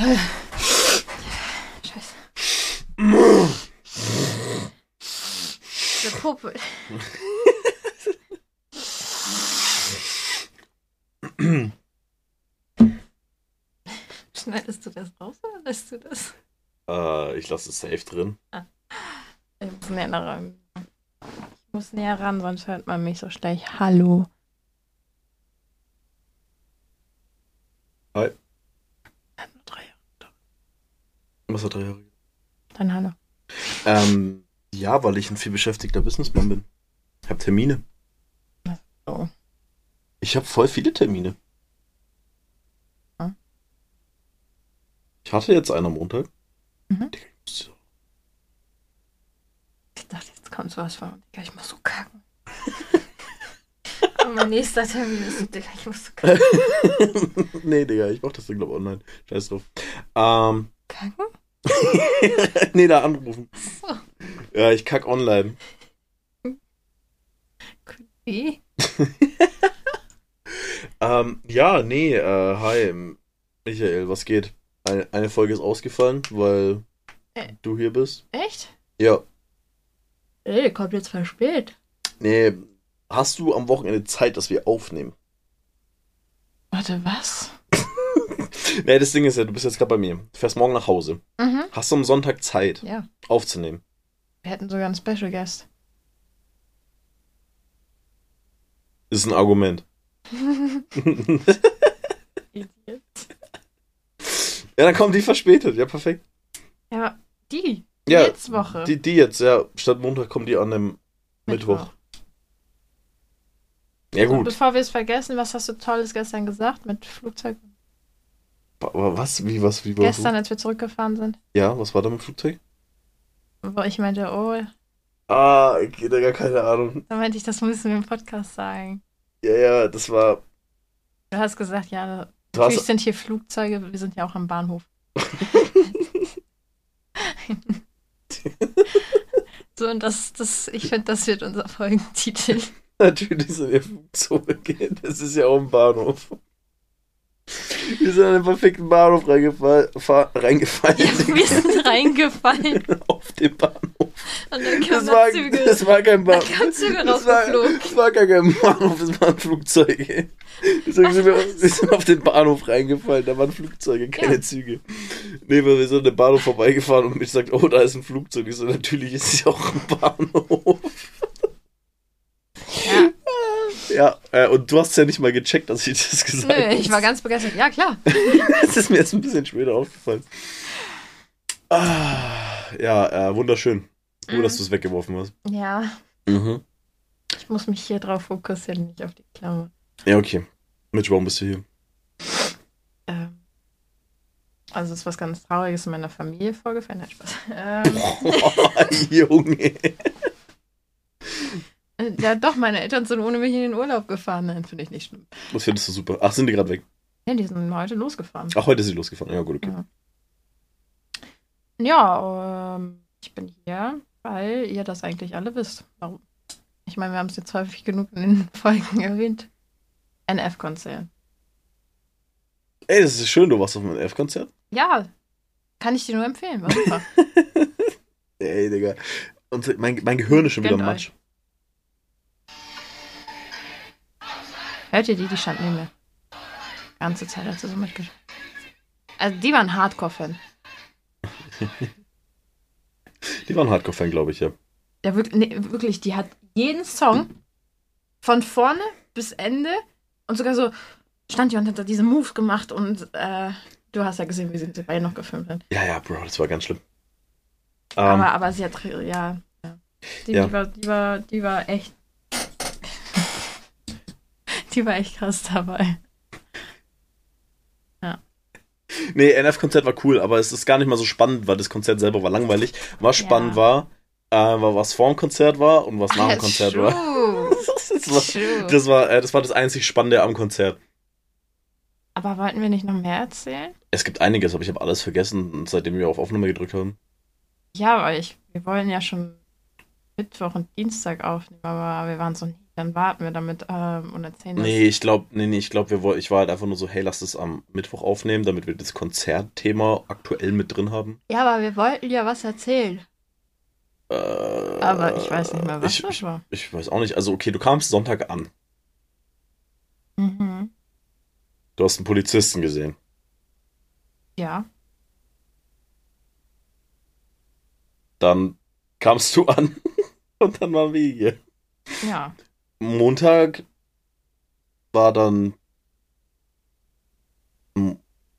Scheiße. Der Popel. Schneidest du das raus oder lässt du das? Äh, ich lasse es safe drin. Ich muss näher ran. Ich muss näher ran, sonst hört man mich so schlecht. Hallo. Hi. Er hat nur drei Jahre. Was hat drei Jahre? Dann hallo. Ähm, ja, weil ich ein viel beschäftigter Businessman bin. Ich habe Termine. So. Ich habe voll viele Termine. Ja. Ich hatte jetzt einen am Montag. Mhm. Ich dachte, jetzt kommt sowas von, Digga, ich muss so kacken. Aber mein nächster Termin ist Digga, ich muss so kacken. nee, Digga, ich mach das dann, glaube online. Scheiß drauf. Ähm, Kacken? nee, da anrufen. So. Ja, ich kack online. Wie? Ähm, ja, nee, äh, hi, Michael, was geht? Eine, eine Folge ist ausgefallen, weil Äh. du hier bist. Echt? Ja. Ey, kommt jetzt voll spät. Nee, hast du am Wochenende Zeit, dass wir aufnehmen? Warte, was? Nee, das Ding ist ja, du bist jetzt gerade bei mir. Du fährst morgen nach Hause. Mhm. Hast du am Sonntag Zeit, Ja. aufzunehmen? Wir hätten sogar einen Special Guest. Ist ein Argument. Idiot. Ja, dann kommen die verspätet. Ja, perfekt. Ja, die. Ja, Jetzt Woche. Die, die jetzt, ja. Statt Montag kommen die an dem Mittwoch. Ja, Und gut. bevor wir es vergessen, was hast du Tolles gestern gesagt mit Flugzeug? Was? Wie, was? Wie war Gestern, als wir zurückgefahren sind. Ja, was war da mit dem Flugzeug? Wo ich meinte, oh, Ah, okay, Digga, keine Ahnung. da meinte ich, das müssen wir im Podcast sagen. Ja, ja, das war. Du hast gesagt, ja, Du natürlich hast, sind hier Flugzeuge, wir sind ja auch am Bahnhof. so, und das, das, ich finde, das wird unser Folgentitel. natürlich sind wir Flugzeuge. Das ist ja auch ein Bahnhof. Wir sind an den perfekten Bahnhof reingefallen. Reingefallen Ja, wir sind reingefallen auf den Bahnhof. und dann Das kamen war, Züge. das war kein Bahnhof. kamen Züge Das war, das war gar kein Bahnhof, das waren Flugzeuge. Deswegen sind wir, wir sind auf den Bahnhof reingefallen, da waren Flugzeuge, keine Ja. Züge. Nee, weil wir sind an den Bahnhof vorbeigefahren und mir sagt, oh, da ist ein Flugzeug. Ich so, natürlich ist es auch ein Bahnhof. Ja. Äh, und du hast ja nicht mal gecheckt, dass ich das gesagt habe. ich war ganz begeistert. Ja, klar. Das ist mir jetzt ein bisschen später aufgefallen. Ah, ja, äh, wunderschön. Gut, Mhm. dass du es weggeworfen hast. Ja, Mhm. ich muss mich hier drauf fokussieren, nicht auf die Klammer. Ja, okay. Mitch, warum bist du hier? Ähm, also es ist was ganz Trauriges in meiner Familie vorgefallen. Nein, Spaß. Ähm, Oh, Junge. Äh, ja, doch, meine Eltern sind ohne mich in den Urlaub gefahren. Nein, finde ich nicht schlimm. Das findest du super. Ach, sind die gerade weg? Ja, die sind heute losgefahren. Ach, heute ist sie losgefahren. Ja, gut, okay. Ja. Ja, ähm, ich bin hier, weil ihr das eigentlich alle wisst. Warum? Ich meine, wir haben es jetzt häufig genug in den Folgen erwähnt. NF-Konzert. Ey, das ist schön, du warst auf einem F-Konzert. Ja, kann ich dir nur empfehlen. War super. Ey, Digga. Und mein, mein Gehirn ist schon wieder Matsch. Hört ihr die? Die stand neben mir. Ganze Zeit hat sie so mitgeschrieben. Also, die waren Hardcore-Fan. Die waren Hardcore-Fan, glaube ich, ja. Ja, wirklich, nee, wirklich, die hat jeden Song von vorne bis Ende und sogar so stand hier und hat da diese Moves gemacht und äh, du hast ja gesehen, wie sie die beiden noch gefilmt haben. Ja, ja, Bro, das war ganz schlimm. Ähm, aber, aber sie hat, ja, ja. Die, Ja. Die, war, die, war, die war echt. die war echt krass dabei. nee, NF-Konzert war cool, aber es ist gar nicht mal so spannend, weil das Konzert selber war langweilig. Was spannend Ja. war, äh, war, was vor dem Konzert war und was nach dem Konzert war. True. Das war, das war, äh, das war das einzig Spannende am Konzert. Aber wollten wir nicht noch mehr erzählen? Es gibt einiges, aber ich habe alles vergessen, seitdem wir auf Aufnahme gedrückt haben. Ja, weil ich, wir wollen ja schon Mittwoch und Dienstag aufnehmen, aber wir waren so, nee, Dann warten wir damit ähm, und erzählen das. Nee, ich glaube, nee, nee, ich glaube, ich war halt einfach nur so, hey, lass das am Mittwoch aufnehmen, damit wir das Konzertthema aktuell mit drin haben. Ja, aber wir wollten ja was erzählen. Äh, Aber ich weiß nicht mehr, was ich, das ich, war. ich weiß auch nicht. Also, okay, du kamst Sonntag an. Mhm. Du hast einen Polizisten gesehen. Ja. Dann kamst du an und dann waren wir hier. Ja. Montag war dann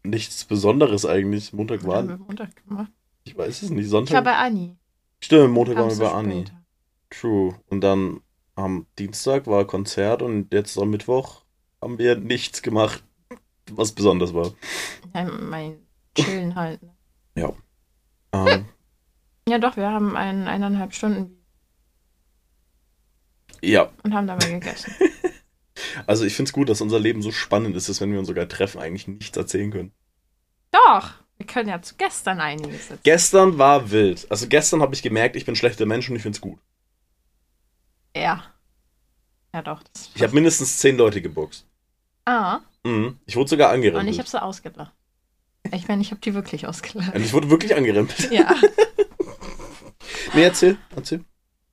nichts Besonderes eigentlich. Montag Was haben wir war, Montag gemacht? ich weiß es nicht, Ich war Sonntag. bei Anni. Stimmt, Montag waren wir Kamst du bei Anni. True. Und dann am Dienstag war Konzert und jetzt am Mittwoch haben wir nichts gemacht, was besonders war. Ja, mein Chillen halt. Ne? Ähm, Ja, doch, wir haben ein, eineinhalb Stunden ja, und haben dabei gegessen. also ich finde es gut, dass unser Leben so spannend ist, dass wenn wir uns sogar treffen, eigentlich nichts erzählen können. doch! Wir können ja zu gestern einiges erzählen. Gestern war wild. Also gestern habe ich gemerkt, ich bin ein schlechter Mensch und ich finde es gut. Ja. Ja, doch. Ich habe mindestens zehn Leute geboxt. ah, Mhm. Ich wurde sogar und angerempelt. ich habe sie ausgelacht. Ich meine, ich habe die wirklich ausgelacht. Und ich wurde wirklich angerempelt. Ja. Nee, erzähl, erzähl.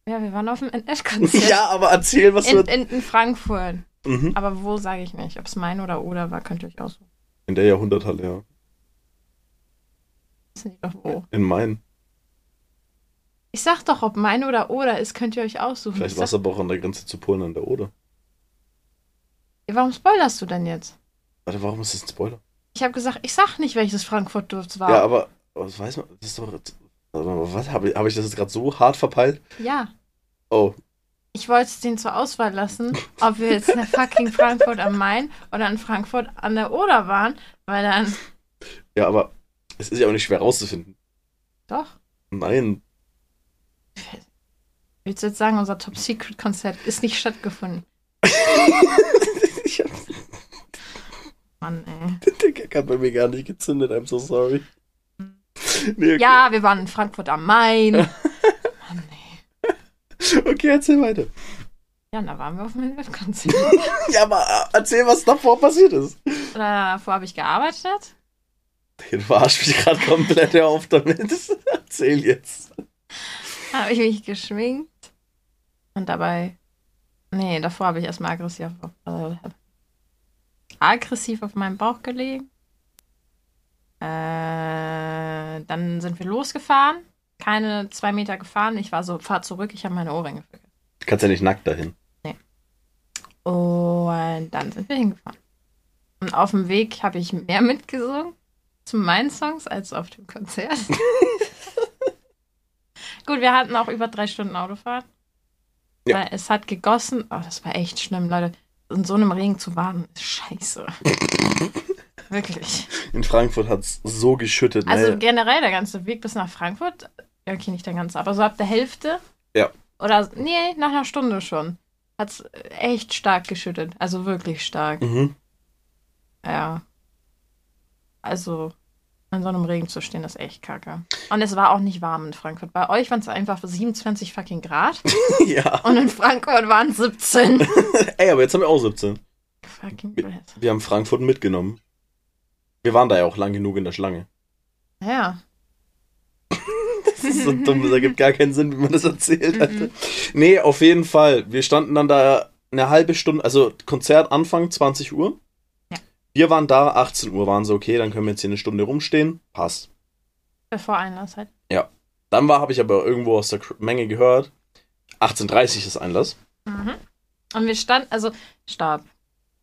Ja, wir waren auf dem NS-Konzert. Ja, aber erzähl, was In, du... in, in Frankfurt. Mhm. Aber wo sage ich nicht. Ob es mein oder oder war, könnt ihr euch aussuchen. In der Jahrhunderthalle, ja. Wissen die doch wo. In Main. Ich sag doch, ob mein oder oder ist, könnt ihr euch aussuchen. Vielleicht Ich war es aber auch an der Grenze zu Polen an der Oder. warum spoilerst du denn jetzt? Warte, warum ist das ein Spoiler? Ich habe gesagt, ich sag nicht, welches Frankfurt-Dorf war. Ja, aber was weiß man? Das ist doch. Was habe ich, hab ich das jetzt gerade so hart verpeilt? ja. Oh, Ich wollte es denen zur Auswahl lassen, ob wir jetzt in fucking Frankfurt am Main oder in Frankfurt an der Oder waren, weil dann. ja, aber es ist ja auch nicht schwer rauszufinden. Doch. Nein. Willst du jetzt sagen, unser Top-Secret-Konzert ist nicht stattgefunden? ich hab Mann, ey. den Gag hat bei mir gar nicht gezündet, I'm so sorry. Nee, okay. Ja, wir waren in Frankfurt am Main. Okay, erzähl weiter. Ja, da waren wir auf dem Konzert. Ja, aber äh, erzähl, was davor passiert ist. Davor habe ich gearbeitet. Du verarsch mich gerade komplett auf damit. erzähl jetzt. habe ich mich geschminkt. Und dabei. Nee, davor habe ich erstmal aggressiv auf, äh, aggressiv auf meinem Bauch gelegen. Äh, dann sind wir losgefahren. Keine zwei Meter gefahren. Ich war so, fahr zurück, ich habe meine Ohrringe vergessen. Du kannst ja nicht nackt dahin. Und dann sind wir hingefahren. Und auf dem Weg habe ich mehr mitgesungen zu meinen Songs als auf dem Konzert. Gut, wir hatten auch über drei Stunden Autofahrt. Ja. Weil es hat gegossen. Oh, das war echt schlimm, Leute. In so einem Regen zu warten, ist scheiße. Wirklich. In Frankfurt hat es so geschüttet. Also ne? generell der ganze Weg bis nach Frankfurt, ja, okay, nicht der ganze, aber so ab der Hälfte. Ja. Oder, nee, nach einer Stunde schon. Hat es echt stark geschüttet. Also wirklich stark. Mhm. Ja. Also, in so einem Regen zu stehen, ist echt kacke. Und es war auch nicht warm in Frankfurt. Bei euch waren es einfach 27 fucking Grad. ja. Und in Frankfurt waren es 17. Ey, aber jetzt haben wir auch 17. fucking blöd. Wir haben Frankfurt mitgenommen. Wir waren da ja auch lang genug in der Schlange. Ja. Das ist so dumm, das ergibt gar keinen Sinn, wie man das erzählt Mhm. hatte. Nee, auf jeden Fall. Wir standen dann da eine halbe Stunde, also Konzert Anfang 20 Uhr. Ja. Wir waren da, 18 Uhr waren so, okay, dann können wir jetzt hier eine Stunde rumstehen. Passt. Bevor Einlass halt. Dann war, habe ich aber irgendwo aus der Menge gehört, 18.30 ist Einlass. Mhm. Und wir standen, also, stopp.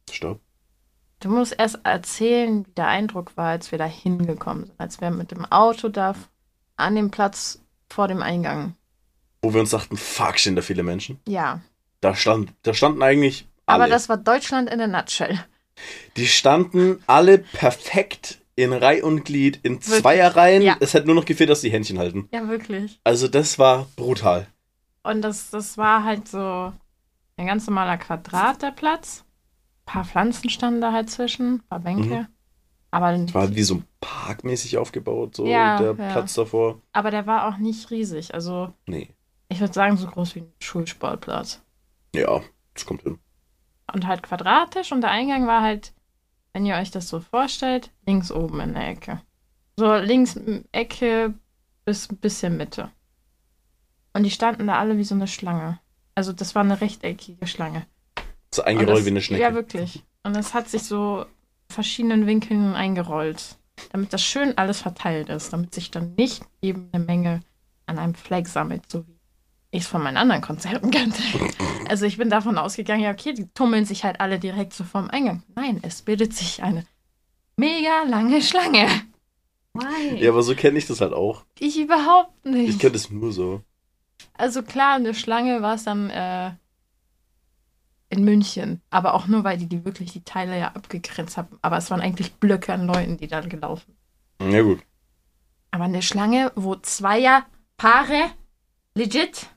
Stopp. Du musst erst erzählen, wie der Eindruck war, als wir da hingekommen sind. Als wir mit dem Auto da an dem Platz vor dem Eingang. Wo wir uns dachten, fuck, stehen da viele Menschen. Ja. Da, stand, da standen eigentlich alle. Aber das war Deutschland in der Nutshell. Die standen alle perfekt in Reih und Glied, in Wirklich? Zweierreihen. Ja. Es hätte nur noch gefehlt, dass die Händchen halten. Ja, wirklich. Also das war brutal. Und das, das war halt so ein ganz normaler Quadrat, der Platz. Ein paar Pflanzen standen da halt zwischen, ein paar Bänke. Mhm. Aber, Es war wie so parkmäßig aufgebaut, so Ja, der ja. Platz davor. aber der war auch nicht riesig. Also, Nee. ich würde sagen, so groß wie ein Schulsportplatz. Ja. Das kommt hin. und halt quadratisch und der Eingang war halt, wenn ihr euch das so vorstellt, links oben in der Ecke. So links Ecke bis ein bisschen Mitte. Und die standen da alle wie so eine Schlange. Also das war eine rechteckige Schlange. So eingerollt wie eine Schnecke. Ja, wirklich. Und es hat sich so verschiedenen Winkeln eingerollt. Damit das schön alles verteilt ist. Damit sich dann nicht eben eine Menge an einem Fleck sammelt, so wie ich es von meinen anderen Konzerten kannte. Also ich bin davon ausgegangen, ja, okay, die tummeln sich halt alle direkt so vorm Eingang. Nein, es bildet sich eine mega lange Schlange. Why? Ja, aber so kenne ich das halt auch. Ich überhaupt Ich nicht. kenne das nur so. Also klar, eine Schlange war es dann äh, in München. Aber auch nur, weil die, die wirklich die Teile ja abgegrenzt haben. Aber es waren eigentlich Blöcke an Leuten, die da gelaufen. Ja, gut. Aber eine Schlange, wo Zweier, Paare, legit,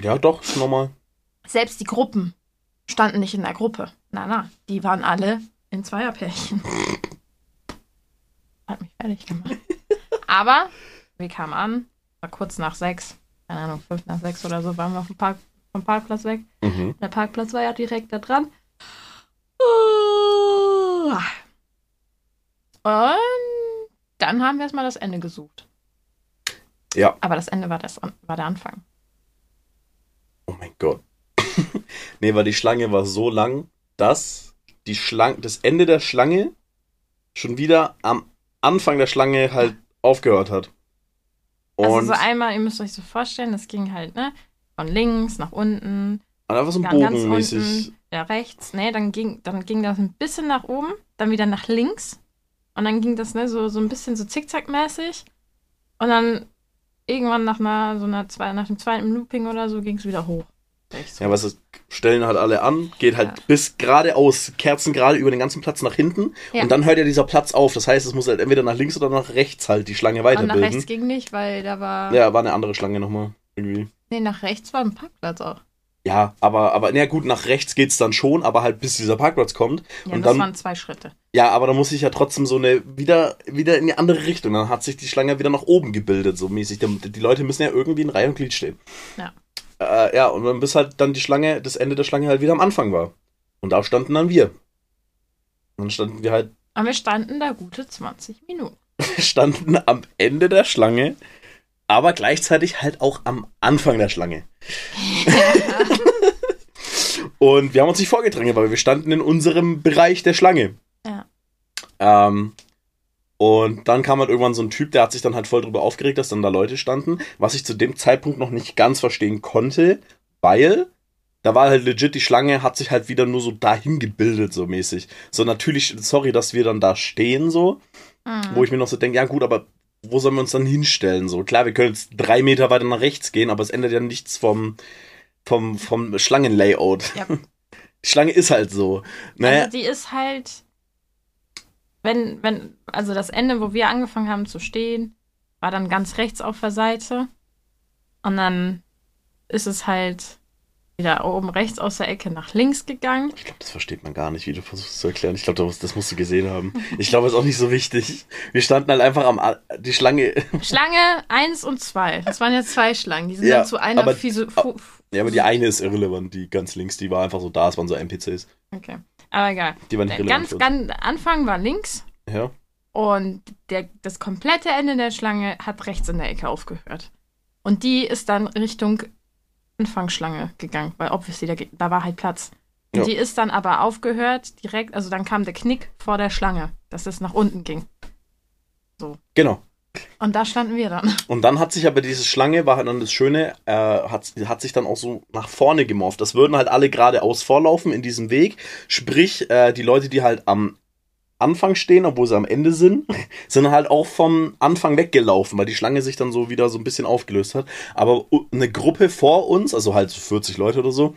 Ja, doch, ist normal. selbst die Gruppen standen nicht in der Gruppe. Na, na, die waren alle in Zweierpärchen. Hat mich fertig gemacht. Aber wir kamen an, war kurz nach sechs, keine Ahnung, fünf nach sechs oder so, waren wir vom, Park, vom Parkplatz weg. Mhm. Der Parkplatz war ja direkt da dran. Und dann haben wir erstmal das Ende gesucht. Ja. Aber das Ende war, das, war der Anfang. Oh mein Gott. nee, weil die Schlange war so lang, dass die Schlange, das Ende der Schlange schon wieder am Anfang der Schlange halt aufgehört hat. Und also so einmal, ihr müsst euch so vorstellen, das ging halt, ne? Von links nach unten, und einfach so ein Bogenmäßig. unten, ja, rechts, ne? Dann ging, dann ging das ein bisschen nach oben, dann wieder nach links. Und dann ging das, ne, so, so ein bisschen so zickzackmäßig. Und dann irgendwann nach einer, so einer zwei, nach dem zweiten Looping oder so ging es wieder hoch. So. Ja, was ist, stellen halt alle an, geht halt Ja. bis geradeaus, Kerzen gerade über den ganzen Platz nach hinten Ja. und dann hört ja dieser Platz auf. Das heißt, es muss halt entweder nach links oder nach rechts halt die Schlange Und nach weiterbilden. rechts ging nicht, weil da war. Ja, war eine andere Schlange nochmal. Irgendwie. Nee, nach rechts war ein Parkplatz auch. Ja, aber, aber, na gut, nach rechts geht's dann schon, aber halt bis dieser Parkplatz kommt. Ja, und das dann, waren zwei Schritte. ja, aber da muss ich ja trotzdem so eine, wieder, wieder in die andere Richtung. Dann hat sich die Schlange wieder nach oben gebildet, so mäßig. Die, die Leute müssen ja irgendwie in Reihe und Glied stehen. Ja. Äh, ja, und dann bis halt dann die Schlange, das Ende der Schlange halt wieder am Anfang war. Und da standen dann wir. Und dann standen wir halt, Und wir standen da gute 20 Minuten. standen am Ende der Schlange, aber gleichzeitig halt auch am Anfang der Schlange. Und wir haben uns nicht vorgedrängt, weil wir standen in unserem Bereich der Schlange. Ja. Ähm, und dann kam halt irgendwann so ein Typ, der hat sich dann halt voll drüber aufgeregt, dass dann da Leute standen, was ich zu dem Zeitpunkt noch nicht ganz verstehen konnte, weil da war halt legit, die Schlange hat sich halt wieder nur so dahin gebildet, so mäßig. So natürlich, sorry, dass wir dann da stehen, so, Mhm. wo ich mir noch so denke, ja gut, aber wo sollen wir uns dann hinstellen? So, klar, wir können jetzt drei Meter weiter nach rechts gehen, aber es ändert ja nichts vom, vom, vom Schlangenlayout. Ja. Die Schlange ist halt so. Naja, Also die ist halt, wenn, wenn, also das Ende, wo wir angefangen haben zu stehen, war dann ganz rechts auf der Seite. Und dann ist es halt wieder oben rechts aus der Ecke nach links gegangen. ich glaube, das versteht man gar nicht, wie du versuchst zu erklären. Ich glaube, das, musst du gesehen haben. Ich glaube, es ist auch nicht so wichtig. Wir standen halt einfach am, A- die Schlange, Schlange 1 und 2. Das waren ja zwei Schlangen. Die sind Ja, dann zu einer aber- ja, aber die eine ist irrelevant, die ganz links, die war einfach so da, es waren so NPCs. okay. Aber egal. Die waren nicht ganz, ganz Anfang war links ja. und der, das komplette Ende der Schlange hat rechts in der Ecke aufgehört. Und die ist dann Richtung Anfangsschlange gegangen, weil obviously da, da war halt Platz. Ja. die ist dann aber aufgehört direkt, also dann kam der Knick vor der Schlange, dass es nach unten ging. Genau. Und da standen wir dann. Und dann hat sich aber diese Schlange, war halt dann das Schöne, äh, hat, hat sich dann auch so nach vorne gemorpht. Das würden halt alle geradeaus vorlaufen in diesem Weg. Sprich, äh, die Leute, die halt am Anfang stehen, obwohl sie am Ende sind, sind halt auch vom Anfang weggelaufen, weil die Schlange sich dann so wieder so ein bisschen aufgelöst hat. Aber eine Gruppe vor uns, also halt so 40 Leute oder so,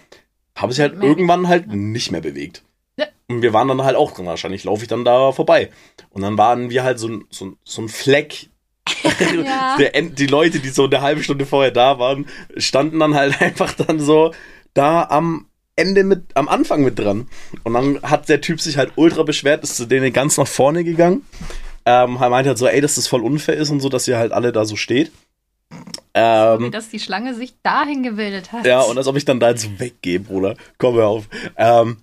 haben sich halt irgendwann halt nicht mehr bewegt. Ja. Und wir waren dann halt auch drin. Wahrscheinlich laufe ich dann da vorbei. Und dann waren wir halt so, ein- so, ein- so ein Fleck Ja. der, die Leute, die so eine halbe Stunde vorher da waren, standen dann halt einfach dann so da am Ende mit, am Anfang mit dran. Und dann hat der Typ sich halt ultra beschwert, ist zu denen ganz nach vorne gegangen. Ähm, er meinte halt so, ey, dass das voll unfair ist und so, dass ihr halt alle da so steht. Ähm, dass die Schlange sich dahin gebildet hat. ja, und als ob ich dann da jetzt weggehe, Bruder. Komm hör auf. Ähm,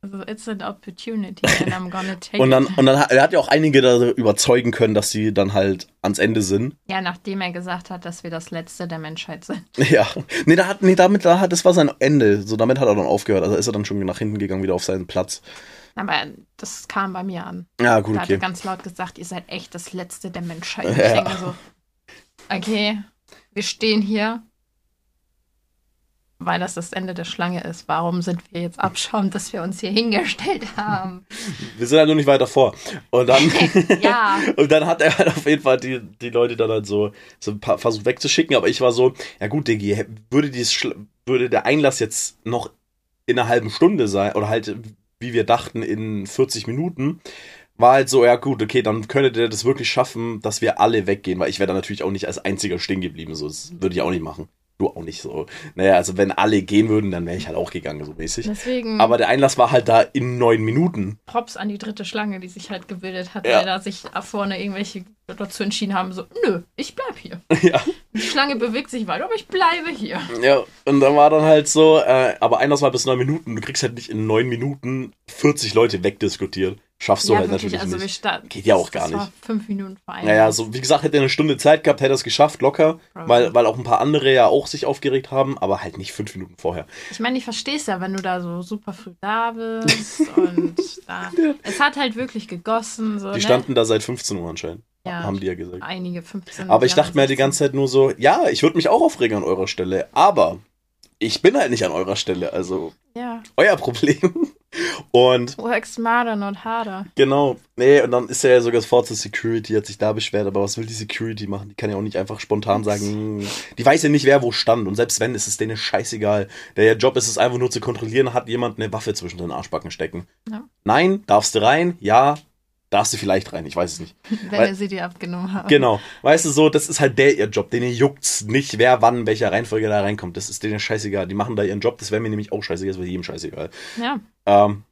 Also, it's an opportunity and I'm gonna take und dann, it. und dann hat, er hat ja auch einige da überzeugen können, dass sie dann halt ans Ende sind. Ja, nachdem er gesagt hat, dass wir das Letzte der Menschheit sind. Ja. Nee, da hat, nee, damit, da hat, das war sein Ende. So, damit hat er dann aufgehört. Also ist er dann schon nach hinten gegangen, wieder auf seinen Platz. Aber das kam bei mir an. Ja, gut, Da hat er okay. ganz laut gesagt, ihr seid echt das Letzte der Menschheit. Ja. Ich denke so, okay, wir stehen hier, weil das das Ende der Schlange ist. Warum sind wir jetzt abschauend, dass wir uns hier hingestellt haben? Wir sind halt nur nicht weiter vor. Und dann, ja, und dann hat er halt auf jeden Fall die, die Leute dann halt so, so ein paar versucht wegzuschicken. Aber ich war so, ja gut, Diggi, würde, dieses, würde der Einlass jetzt noch in einer halben Stunde sein, oder halt, wie wir dachten, in 40 Minuten, war halt so, ja gut, okay, dann könnte der das wirklich schaffen, dass wir alle weggehen, weil ich wäre dann natürlich auch nicht als einziger stehen geblieben. So, das würde ich auch nicht machen. Du auch nicht so. Naja, also wenn alle gehen würden, dann wäre ich halt auch gegangen, so mäßig. deswegen Aber der Einlass war halt da in neun Minuten. Props an die dritte Schlange, die sich halt gebildet hat, Ja. weil da sich vorne irgendwelche dazu entschieden haben, so, nö, ich bleib hier. ja. Die Schlange bewegt sich weiter, aber ich bleibe hier. Ja, und dann war dann halt so, äh, aber Einlass war bis neun Minuten. Du kriegst halt nicht in neun Minuten 40 Leute wegdiskutiert. Schaffst du halt natürlich also wir nicht. starten. Geht ja auch gar das War nicht. fünf Minuten vor. Naja, so wie gesagt, hätte er eine Stunde Zeit gehabt, hätte er es geschafft, locker, weil, weil auch ein paar andere ja auch sich aufgeregt haben, aber halt nicht fünf Minuten vorher. Ich meine, ich verstehe es ja, wenn du da so super früh da bist und da. Es hat halt wirklich gegossen. So, Die ne? standen da seit 15 Uhr anscheinend, Ja. haben die ja gesagt. Einige 15. Aber ich dachte mir halt die ganze Zeit nur so, ja, ich würde mich auch aufregen an eurer Stelle, aber ich bin halt nicht an eurer Stelle, also 16. Ja. euer Problem. Und Work smarter, not harder. Genau. Nee, und dann ist ja sogar das Forza Security, hat sich da beschwert, aber was will die Security machen? Die kann ja auch nicht einfach spontan sagen, die weiß ja nicht, wer wo stand. Und selbst wenn, ist es denen scheißegal. Der Job ist es einfach nur zu kontrollieren, hat jemand eine Waffe zwischen den Arschbacken stecken. Ja. Nein, darfst du rein? Ja, darfst du vielleicht rein, ich weiß es nicht. Wenn Weil- wir sie dir abgenommen haben. Genau. Weißt du so, das ist halt der ihr Job. Denen juckt's nicht, wer wann, in welcher Reihenfolge da reinkommt. Das ist denen scheißegal. Die machen da ihren Job, das wäre mir nämlich auch scheißegal, das wäre jedem scheißegal. Ja. Ähm,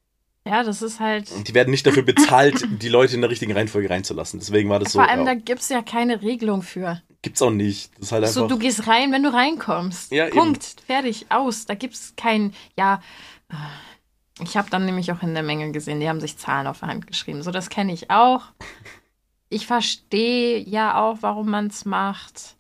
ja, das ist halt. und die werden nicht dafür bezahlt, die Leute in der richtigen Reihenfolge reinzulassen. Deswegen war das so. Vor allem, ja. da gibt es ja keine Regelung für. Gibt's auch nicht. Das ist halt einfach. So, du gehst rein, wenn du reinkommst. Ja, Punkt. Fertig. Aus. Da gibt es kein, ja. Ich habe dann nämlich auch in der Menge gesehen, die haben sich Zahlen auf der Hand geschrieben. So, das kenne ich auch. Ich verstehe ja auch, warum man es macht.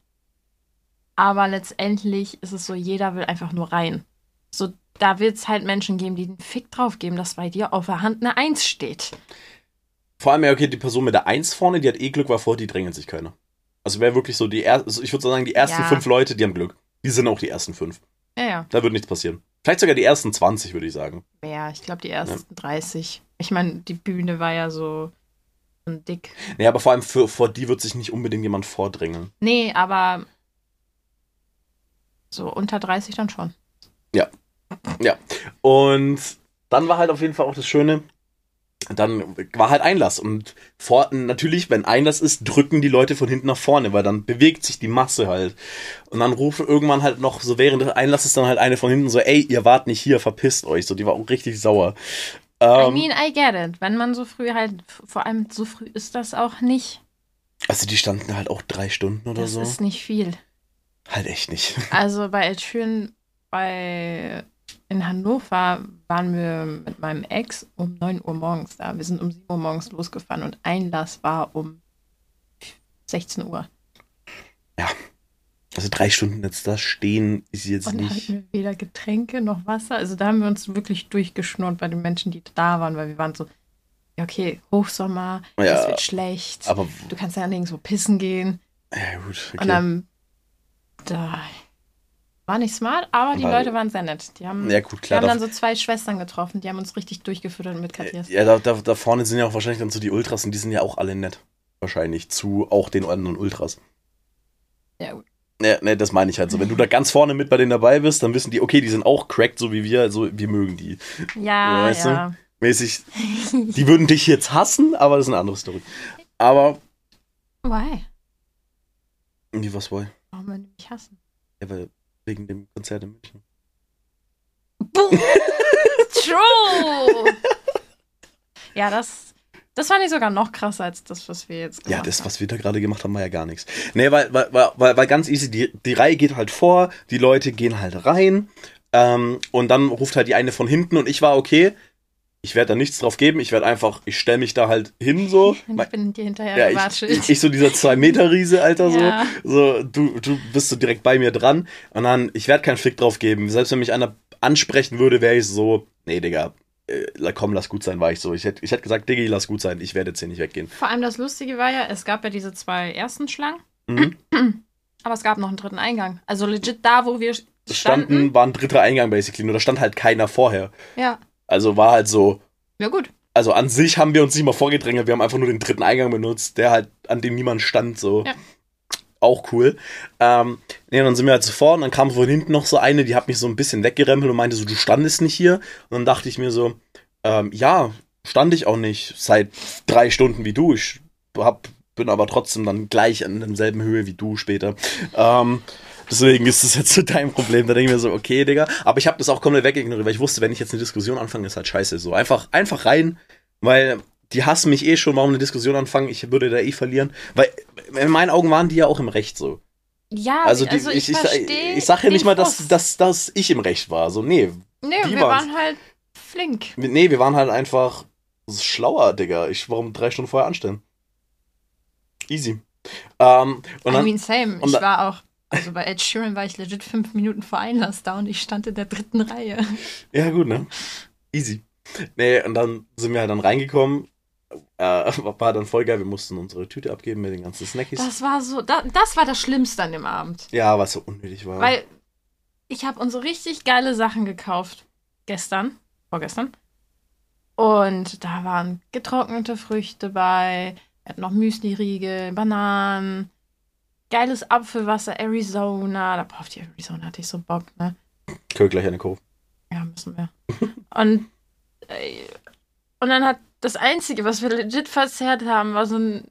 Aber letztendlich ist es so, jeder will einfach nur rein. So, da wird es halt Menschen geben, die einen Fick drauf geben, dass bei dir auf der Hand eine Eins steht. Vor allem, ja, okay, die Person mit der Eins vorne, die hat eh Glück, weil vor die drängen sich keiner. Also wäre wirklich so die ersten, also ich würde so sagen, die ersten Ja. fünf Leute, die haben Glück. Die sind auch die ersten fünf. Ja, ja. Da wird nichts passieren. Vielleicht sogar die ersten 20, würde ich sagen. Ja, ich glaube, die ersten 30. Ich meine, die Bühne war ja so, so dick. Nee, aber vor allem für, vor die wird sich nicht unbedingt jemand vordrängeln. Nee, aber so unter 30 dann schon. Ja. Und dann war halt auf jeden Fall auch das Schöne, dann war halt Einlass. Und vor, natürlich, wenn Einlass ist, drücken die Leute von hinten nach vorne, weil dann bewegt sich die Masse halt. Und dann rufen irgendwann halt noch, so während des Einlasses dann halt eine von hinten so, ey, ihr wart nicht hier, verpisst euch. So, die war auch richtig sauer. I Ähm, mean, I get it. Wenn man so früh halt, vor allem so früh ist das auch nicht. also die standen halt auch drei Stunden oder Das so. ist nicht viel. Halt echt nicht. Also bei Ed Sheeran bei in Hannover waren wir mit meinem Ex um 9 Uhr morgens da. Wir sind um 7 Uhr morgens losgefahren und Einlass war um 16 Uhr. Also drei Stunden jetzt da stehen ist jetzt Und nicht. hatten wir weder Getränke noch Wasser. Also da haben wir uns wirklich durchgeschnurrt bei den Menschen, die da waren, weil wir waren so, ja okay, Hochsommer, Ja, es wird schlecht. Aber Du kannst ja nirgendwo pissen gehen. ja gut, okay. Und dann, da war nicht smart, aber die Weil- Leute waren sehr nett. Die haben, ja gut, klar. haben Da, dann so zwei Schwestern getroffen, die haben uns richtig durchgefüttert mit Katjas. ja, da, da, da vorne sind ja auch wahrscheinlich dann so die Ultras und die sind ja auch alle nett. Wahrscheinlich zu auch den anderen Ultras. Ja, gut. Ja, ne, das meine ich halt so. Wenn du da ganz vorne mit bei denen dabei bist, dann wissen die, okay, die sind auch cracked, so wie wir, also wir mögen die. Ja, Weißt du? ja. Mäßig, die würden dich jetzt hassen, aber das ist eine andere Story. Aber, Why? wie was wohl? Warum würden die mich hassen? Ja, weil wegen dem Konzert in München. True! ja, das, Das fand ich sogar noch krasser als das, was wir jetzt gemacht haben. Ja, das, was wir da gerade gemacht haben, war ja gar nichts. Nee, weil, weil, weil, weil ganz easy, die, die Reihe geht halt vor, die Leute gehen halt rein ähm, und dann ruft halt die eine von hinten und ich war okay, ich werde da nichts drauf geben, ich werde einfach, ich stelle mich da halt hin so. Ich bin dir hinterher ja, ich, ich, ich, so dieser 2-Meter-Riese, Alter, ja. so. So, du, du bist so direkt bei mir dran und dann, ich werde keinen Fick drauf geben. Selbst wenn mich einer ansprechen würde, wäre ich so, nee, Digga, äh, komm, lass gut sein, war ich so. Ich hätte ich hätt gesagt, Diggi, lass gut sein, ich werde jetzt hier nicht weggehen. Vor allem das Lustige war ja, es gab ja diese zwei ersten Schlangen. Mhm. Aber es gab noch einen dritten Eingang. Also legit da, wo wir standen, standen war ein dritter Eingang basically. Nur da stand halt keiner vorher. Ja. Also war halt so. Ja, gut. Also an sich haben wir uns nicht mal vorgedrängelt, wir haben einfach nur den dritten Eingang benutzt, der halt, an dem niemand stand, so. Ja. Auch cool. Ähm, nee, dann sind wir halt so vor und dann kam von hinten noch so eine, die hat mich so ein bisschen weggerempelt und meinte so, du standest nicht hier. Und dann dachte ich mir so, ähm, ja, stand ich auch nicht seit drei Stunden wie du. Ich hab, bin aber trotzdem dann gleich an derselben Höhe wie du später. Ähm, Deswegen ist das jetzt so dein Problem. Da denke ich mir so, okay, Digga. Aber ich habe das auch komplett wegignoriert, weil ich wusste, wenn ich jetzt eine Diskussion anfange, ist halt scheiße. So einfach, einfach rein, weil die hassen mich eh schon, warum eine Diskussion anfangen. Ich würde da eh verlieren. Weil in meinen Augen waren die ja auch im Recht so. Ja, also, die, also ich, ich, ich, ich sage ja nicht mal, dass, dass, dass ich im Recht war. So, nee. Nee, wir waren's. waren halt flink. Nee, wir waren halt einfach schlauer, Digga. Ich, warum drei Stunden vorher anstellen? Easy. Ähm, und I mean, same. Ich war auch also bei Ed Sheeran war ich legit fünf Minuten vor Einlass da und ich stand in der dritten Reihe. Ja, gut, ne? Easy. Nee, und dann sind wir halt dann reingekommen. Äh, war dann voll geil. Wir mussten unsere Tüte abgeben mit den ganzen Snackies. Das war so, da, das war das Schlimmste an dem Abend. Ja, was so unnötig war. Weil ich habe uns so richtig geile Sachen gekauft. Gestern, vorgestern. Und da waren getrocknete Früchte bei. Wir hatten noch Müsli-Riegel, Bananen, geiles Apfelwasser, Arizona. Da braucht die Arizona, hatte ich so Bock, ne? Können wir gleich eine Kurve. Ja, müssen wir. und, äh, und dann hat das Einzige, was wir legit verzehrt haben, war so ein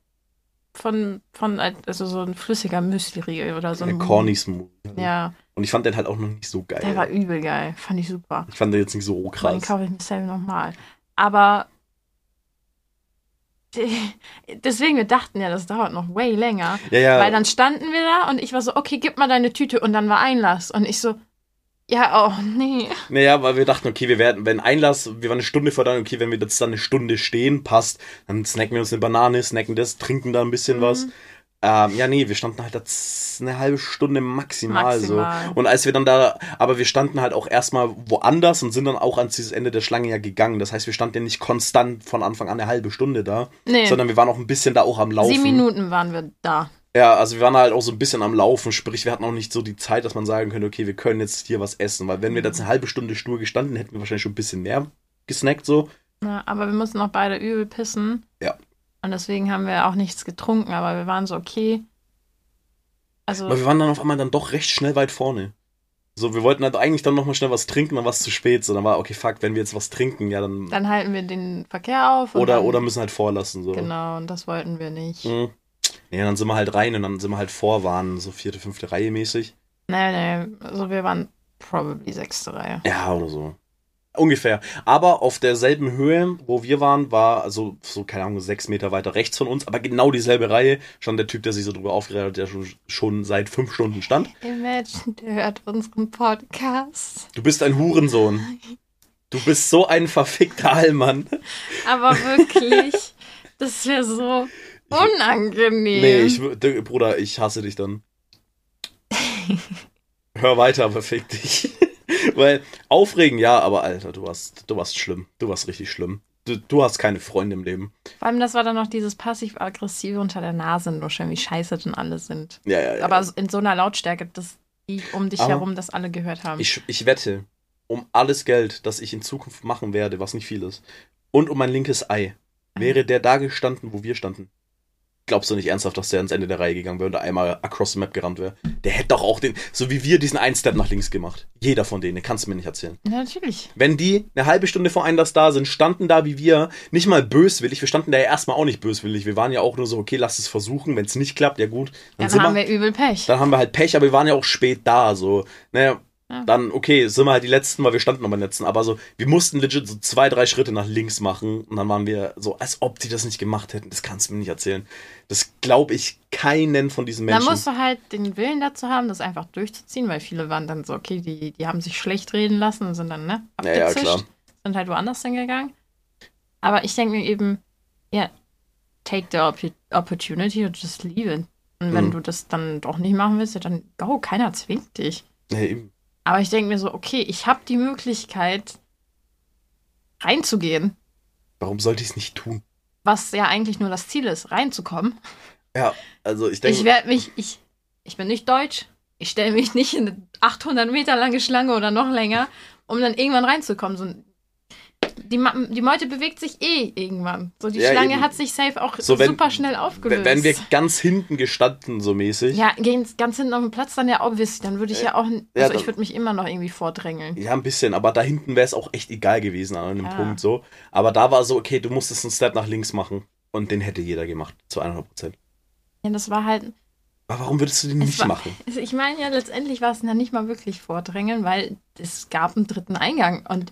von, von also so ein flüssiger Müsli-Riegel oder so ein. Corny Smoothie. Ja. Und ich fand den halt auch noch nicht so geil. Der war übel geil. Fand ich super. Ich fand den jetzt nicht so krass. Den kaufe ich mir selber nochmal. Aber deswegen, wir dachten ja, das dauert noch way länger. Ja, ja. Weil dann standen wir da und ich war so, okay, gib mal deine Tüte und dann war Einlass. Und ich so, ja, oh, nee. Naja, weil wir dachten, okay, wir werden, wenn Einlass, wir waren eine Stunde vor dann, okay, wenn wir jetzt dann eine Stunde stehen, passt, dann snacken wir uns eine Banane, snacken das, trinken da ein bisschen mhm. was. Ähm, ja, nee, wir standen halt eine halbe Stunde maximal, maximal, so. Und als wir dann da, aber wir standen halt auch erstmal woanders und sind dann auch ans dieses Ende der Schlange ja gegangen. Das heißt, wir standen ja nicht konstant von Anfang an eine halbe Stunde da, nee. sondern wir waren auch ein bisschen da auch am Laufen. Sieben Minuten waren wir da. Ja, also wir waren halt auch so ein bisschen am Laufen, sprich, wir hatten auch nicht so die Zeit, dass man sagen könnte, okay, wir können jetzt hier was essen, weil wenn wir jetzt eine halbe Stunde stur gestanden hätten, wir wahrscheinlich schon ein bisschen mehr gesnackt so. Ja, aber wir mussten auch beide übel pissen. Und deswegen haben wir auch nichts getrunken, aber wir waren so, okay. Also, aber wir waren dann auf einmal dann doch recht schnell weit vorne. So, wir wollten halt eigentlich dann nochmal schnell was trinken, dann war es zu spät. So, dann war, okay, fuck, wenn wir jetzt was trinken, ja, dann. Dann halten wir den Verkehr auf. Oder, dann, oder müssen halt vorlassen, so. Genau, und das wollten wir nicht. Mhm. Ja, dann sind wir halt rein und dann sind wir halt vor, waren so vierte, fünfte Reihe mäßig. Nee, nee, also wir waren probably sechste Reihe. Ja, oder so. Ungefähr. Aber auf derselben Höhe, wo wir waren, war also so, keine Ahnung, sechs Meter weiter rechts von uns, aber genau dieselbe Reihe, stand der Typ, der sich so drüber aufgeregt hat, der schon, schon seit fünf Stunden stand. Imagine, der hört unseren Podcast. Du bist ein Hurensohn. Du bist so ein verfickter Allmann. Aber wirklich, das wäre so unangenehm. Nee, ich, Bruder, ich hasse dich dann. Hör weiter, aber fick dich. Weil aufregen, ja, aber Alter, du warst, du warst schlimm. Du warst richtig schlimm. Du, du hast keine Freunde im Leben. Vor allem, das war dann noch dieses passiv-aggressive unter der Nase nuscheln, wie scheiße denn alle sind. Ja, ja, ja. Aber in so einer Lautstärke, dass die um dich aber herum das alle gehört haben. Ich, ich wette, um alles Geld, das ich in Zukunft machen werde, was nicht viel ist, und um mein linkes Ei, wäre der da gestanden, wo wir standen glaubst du nicht ernsthaft, dass der ans Ende der Reihe gegangen wäre und da einmal across the map gerannt wäre? Der hätte doch auch den, so wie wir, diesen einen Step nach links gemacht. Jeder von denen, kannst du mir nicht erzählen. Ja, natürlich. Wenn die eine halbe Stunde vor Einlass da sind, standen da wie wir, nicht mal böswillig, wir standen da ja erstmal auch nicht böswillig. Wir waren ja auch nur so, okay, lass es versuchen, wenn es nicht klappt, ja gut. Dann, dann haben wir, wir übel Pech. Dann haben wir halt Pech, aber wir waren ja auch spät da, so. Naja, Ja. Dann, okay, sind wir halt die Letzten, weil wir standen noch beim Letzten. Aber so, wir mussten legit so zwei, drei Schritte nach links machen. Und dann waren wir so, als ob die das nicht gemacht hätten. Das kannst du mir nicht erzählen. Das glaube ich keinen von diesen Da Menschen. musst du halt den Willen dazu haben, das einfach durchzuziehen, weil viele waren dann so, okay, die, die haben sich schlecht reden lassen und sind dann, ne, Ja, ja, klar. sind halt woanders hingegangen. Aber ich denke mir eben, ja, take the oppo- opportunity and just leave it. Und wenn Mhm. du das dann doch nicht machen willst, dann go, keiner zwingt dich. Nee, eben. Aber ich denke mir so, okay, ich habe die Möglichkeit, reinzugehen, Warum sollte ich es nicht tun? was ja eigentlich nur das Ziel ist, reinzukommen. Ja, also ich denke. Ich werde mich, ich, ich bin nicht deutsch. Ich stelle mich nicht in eine 800 Meter lange Schlange oder noch länger, um dann irgendwann reinzukommen. So, die, die Meute bewegt sich eh irgendwann. So, die Ja, Schlange eben. hat sich safe auch So, wenn- super schnell aufgelöst. Wenn wir ganz hinten gestanden, so mäßig. ja, gehen ganz hinten auf dem Platz, dann ja obvious. Dann würde ich ja auch, also Ja, dann- ich würde mich immer noch irgendwie vordrängeln. Ja, ein bisschen, aber da hinten wäre es auch echt egal gewesen an einem Ja. Punkt so. Aber da war so, okay, du musstest einen Step nach links machen. Und den hätte jeder gemacht, zu 100 Prozent. Ja, das war halt, Aber warum würdest du den nicht war- machen? Ich meine ja, letztendlich war es ja nicht mal wirklich Vordrängeln, weil es gab einen dritten Eingang und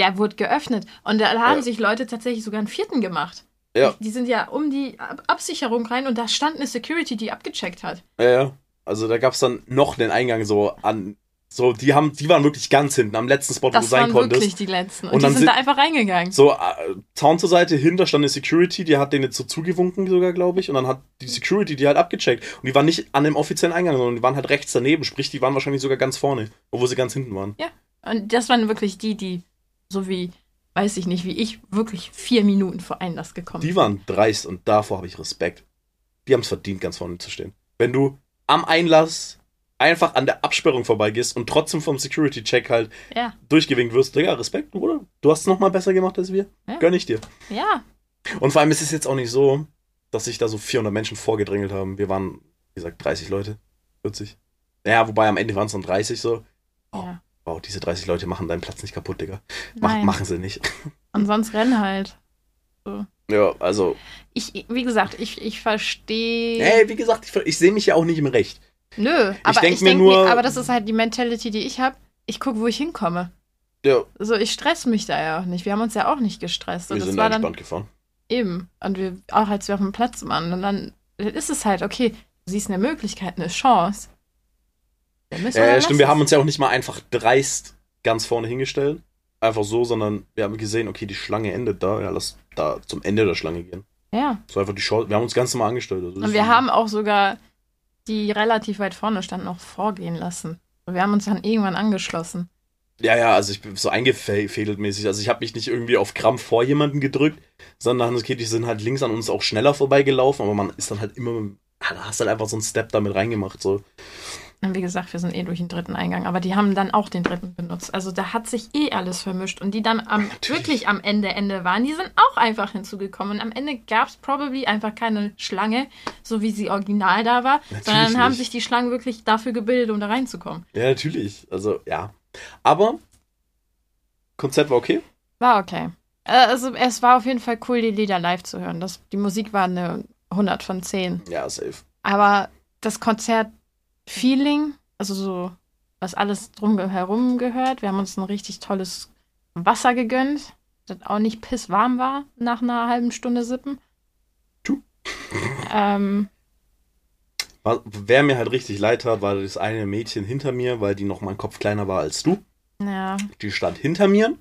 der wurde geöffnet. Und da haben Ja. sich Leute tatsächlich sogar einen vierten gemacht. Ja. Die, die sind ja um die Ab Absicherung rein und da stand eine Security, die abgecheckt hat. Ja, ja. Also da gab es dann noch den Eingang so an. So, die haben, die waren wirklich ganz hinten, am letzten Spot, wo du Das sein waren konntest. wirklich die letzten. Und, Und die dann sind sind- da einfach reingegangen. So, äh, Zaun zur Seite, hinter stand eine Security, die hat denen jetzt so zugewunken sogar, glaube ich. Und dann hat die Security die halt abgecheckt. Und die waren nicht an dem offiziellen Eingang, sondern die waren halt rechts daneben. Sprich, die waren wahrscheinlich sogar ganz vorne, obwohl sie ganz hinten waren. Und das waren wirklich die, die, so wie, weiß ich nicht, wie ich, wirklich vier Minuten vor Einlass gekommen Die waren dreist und davor habe ich Respekt. Die haben es verdient, ganz vorne zu stehen. Wenn du am Einlass einfach an der Absperrung vorbeigehst und trotzdem vom Security-Check halt Ja, durchgewinkt wirst, Digga, Respekt, Bruder. Du hast es nochmal besser gemacht als wir. Ja. Gönn ich dir. ja. Und vor allem ist es jetzt auch nicht so, dass sich da so 400 Menschen vorgedrängelt haben. Wir waren, wie gesagt, 30 Leute, 40. Ja, wobei am Ende waren es dann 30 so. Oh. ja. Wow, diese 30 Leute machen deinen Platz nicht kaputt, Digga. Mach, machen sie nicht. Und sonst rennen halt. Ja, also, Ich, wie gesagt, ich, ich verstehe. hey, wie gesagt, ich, ich sehe mich ja auch nicht im Recht. Nö, aber denk ich mir denke nur- mir, aber das ist halt die Mentality, die ich habe. Ich gucke, wo ich hinkomme. Ja, So, ich stress mich da ja auch nicht. Wir haben uns ja auch nicht gestresst. Und wir sind war entspannt dann gefahren. eben. Und wir, auch als wir auf dem Platz waren. Und dann, dann ist es halt, okay, du siehst eine Möglichkeit, eine Chance. Dann stimmt, wir haben uns ja auch nicht mal einfach dreist ganz vorne hingestellt. Einfach so, sondern wir haben gesehen, okay, die Schlange endet da. Ja, lass da zum Ende der Schlange gehen. Ja. So einfach die Chance. Wir haben uns ganz normal angestellt. Also Und wir haben auch sogar die relativ weit vorne standen, auch vorgehen lassen. Und wir haben uns dann irgendwann angeschlossen. Ja, ja, also ich bin so eingefädelt mäßig. Also ich habe mich nicht irgendwie auf Krampf vor jemanden gedrückt, sondern okay, die sind halt links an uns auch schneller vorbeigelaufen, aber man ist dann halt immer, da hast halt einfach so einen Step damit reingemacht. So. Und wie gesagt, wir sind eh durch den dritten Eingang, aber die haben dann auch den dritten benutzt. Also da hat sich eh alles vermischt. Und die dann am, wirklich am Ende, Ende waren, die sind auch einfach hinzugekommen. Und am Ende gab es probably einfach keine Schlange, so wie sie original da war, Natürlich sondern haben nicht. sich die Schlangen wirklich dafür gebildet, um da reinzukommen. Ja, natürlich. Also, ja. Aber Konzept war okay. War okay. Äh, Also es war auf jeden Fall cool, die Lieder live zu hören. Das, die Musik war eine 100 von 10. Ja, safe. Aber das Konzert-Feeling, also so, was alles drum herum gehört, wir haben uns ein richtig tolles Wasser gegönnt, das auch nicht pisswarm war nach einer halben Stunde Sippen. Tu. Ähm, Wer mir halt richtig leid tat, war das eine Mädchen hinter mir, weil die noch mal einen Kopf kleiner war als du. ja, Die stand hinter mir.